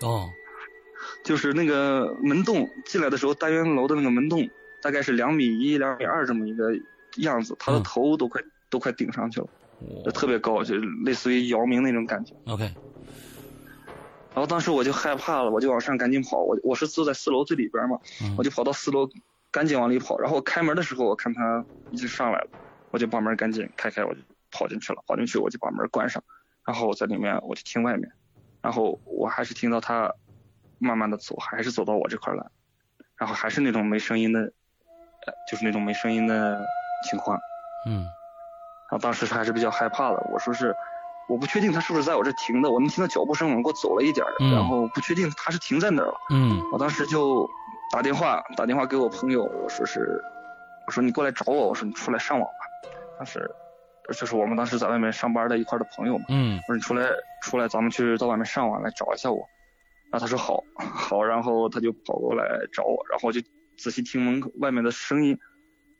哦 就是那个门洞进来的时候，单元楼的那个门洞大概是两米一、两米二这么一个样子，他的嗯头都快、都快顶上去了，就特别高，就类似于姚明那种感觉。OK 然后当时我就害怕了，我就往上赶紧跑，我我是坐在四楼最里边嘛，嗯我就跑到四楼，赶紧往里跑。然后我开门的时候，我看他已经上来了，我就把门赶紧开开，我就跑进去了。跑进去我就把门关上，然后我在里面我就听外面，然后我还是听到他慢慢的走，还是走到我这块儿来，然后还是那种没声音的，呃，就是那种没声音的情况。嗯然后当时还是比较害怕的，我说是，我不确定他是不是在我这停的，我能听到脚步声往过走了一点儿，嗯然后不确定他是停在哪儿了。嗯我当时就打电话打电话给我朋友，我说是，我说你过来找我，我说你出来上网吧。当时就是我们当时在外面上班的一块的朋友嘛，嗯我说你出来出来，咱们去到外面上网来找一下我。然后他说好好，然后他就跑过来找我，然后我就仔细听门口外面的声音，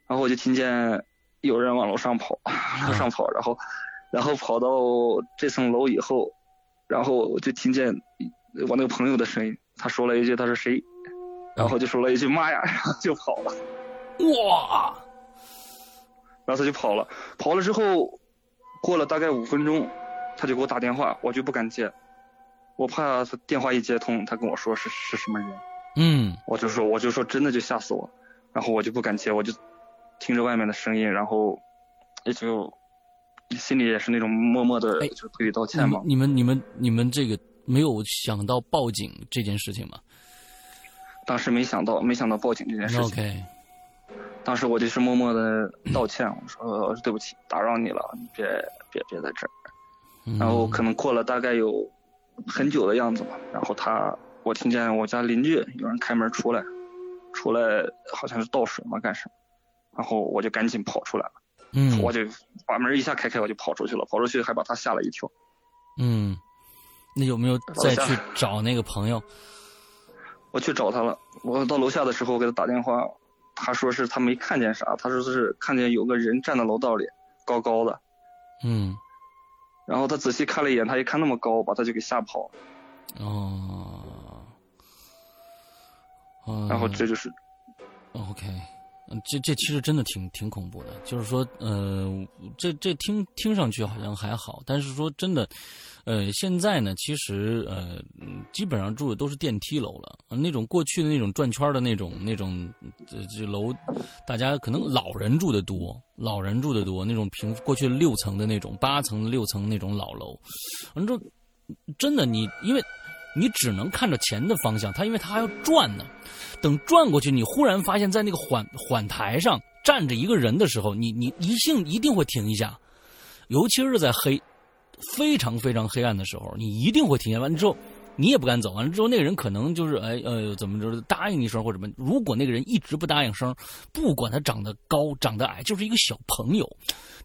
然后我就听见有人往楼上跑，楼上跑，然后然后跑到这层楼以后，然后我就听见我那个朋友的声音，他说了一句他说谁，然后就说了一句妈呀，然后就跑了。哇然后他就跑了，跑了之后，过了大概五分钟，他就给我打电话，我就不敢接，我怕他电话一接通，他跟我说是是什么人，嗯我就说我就说真的就吓死我，然后我就不敢接，我就听着外面的声音，然后也就心里也是那种默默的哎就对你道歉嘛们。你们你们你们这个没有想到报警这件事情吗当时没想到没想到报警这件事情，？OK 当时我就是默默的道歉，我说对不起，打扰你了，你别别别在这儿。然后可能过了大概有很久的样子吧，然后他我听见我家邻居有人开门出来，出来好像是倒水嘛干什么，然后我就赶紧跑出来了，嗯，我就把门一下开开，我就跑出去了，跑出去还把他吓了一跳。嗯，那有没有再去找那个朋友？我去找他了，我到楼下的时候给他打电话，他说是他没看见啥，他说是看见有个人站在楼道里，高高的。嗯。然后他仔细看了一眼，他一看那么高，把他就给吓跑了。哦。然后这就是。OK，嗯，这这其实真的挺挺恐怖的。就是说，呃，这这听听上去好像还好，但是说真的，呃，现在呢，其实呃，基本上住的都是电梯楼了。那种过去的那种转圈的那种那种这这楼，大家可能老人住的多。老人住的多，那种平过去六层的那种八层六层那种老楼，完之后，真的你因为，你只能看着前的方向，它因为它还要转呢。等转过去，你忽然发现，在那个缓缓台上站着一个人的时候，你你一定一定会停一下，尤其是在黑，非常非常黑暗的时候，你一定会停下。完了之后。你也不敢走，完了之后那个人可能就是哎呃怎么着答应一声或者什么。如果那个人一直不答应声，不管他长得高长得矮，就是一个小朋友，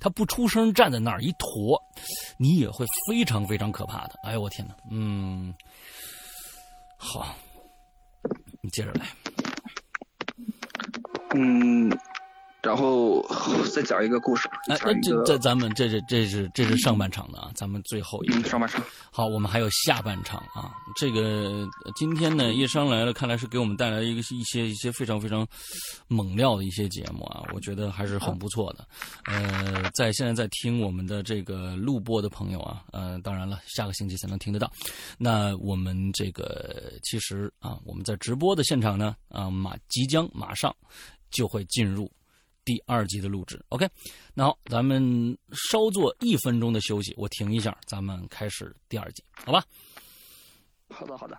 他不出声站在那儿一坨，你也会非常非常可怕的。哎呦我天哪，嗯，好，你接着来，嗯。然后 再讲一个故事。哎，这这咱们这是这是这是上半场的啊，咱们最后一个上半场。好，我们还有下半场啊。这个今天呢，叶商来了，看来是给我们带来一个一些一些非常非常猛料的一些节目啊，我觉得还是很不错的。呃，在现在在听我们的这个录播的朋友啊，呃，当然了，下个星期才能听得到。那我们这个其实啊，我们在直播的现场呢，啊马即将马上就会进入。第二集的录制，OK，那好，咱们稍作一分钟的休息，我停一下，咱们开始第二集，好吧？好的，好的。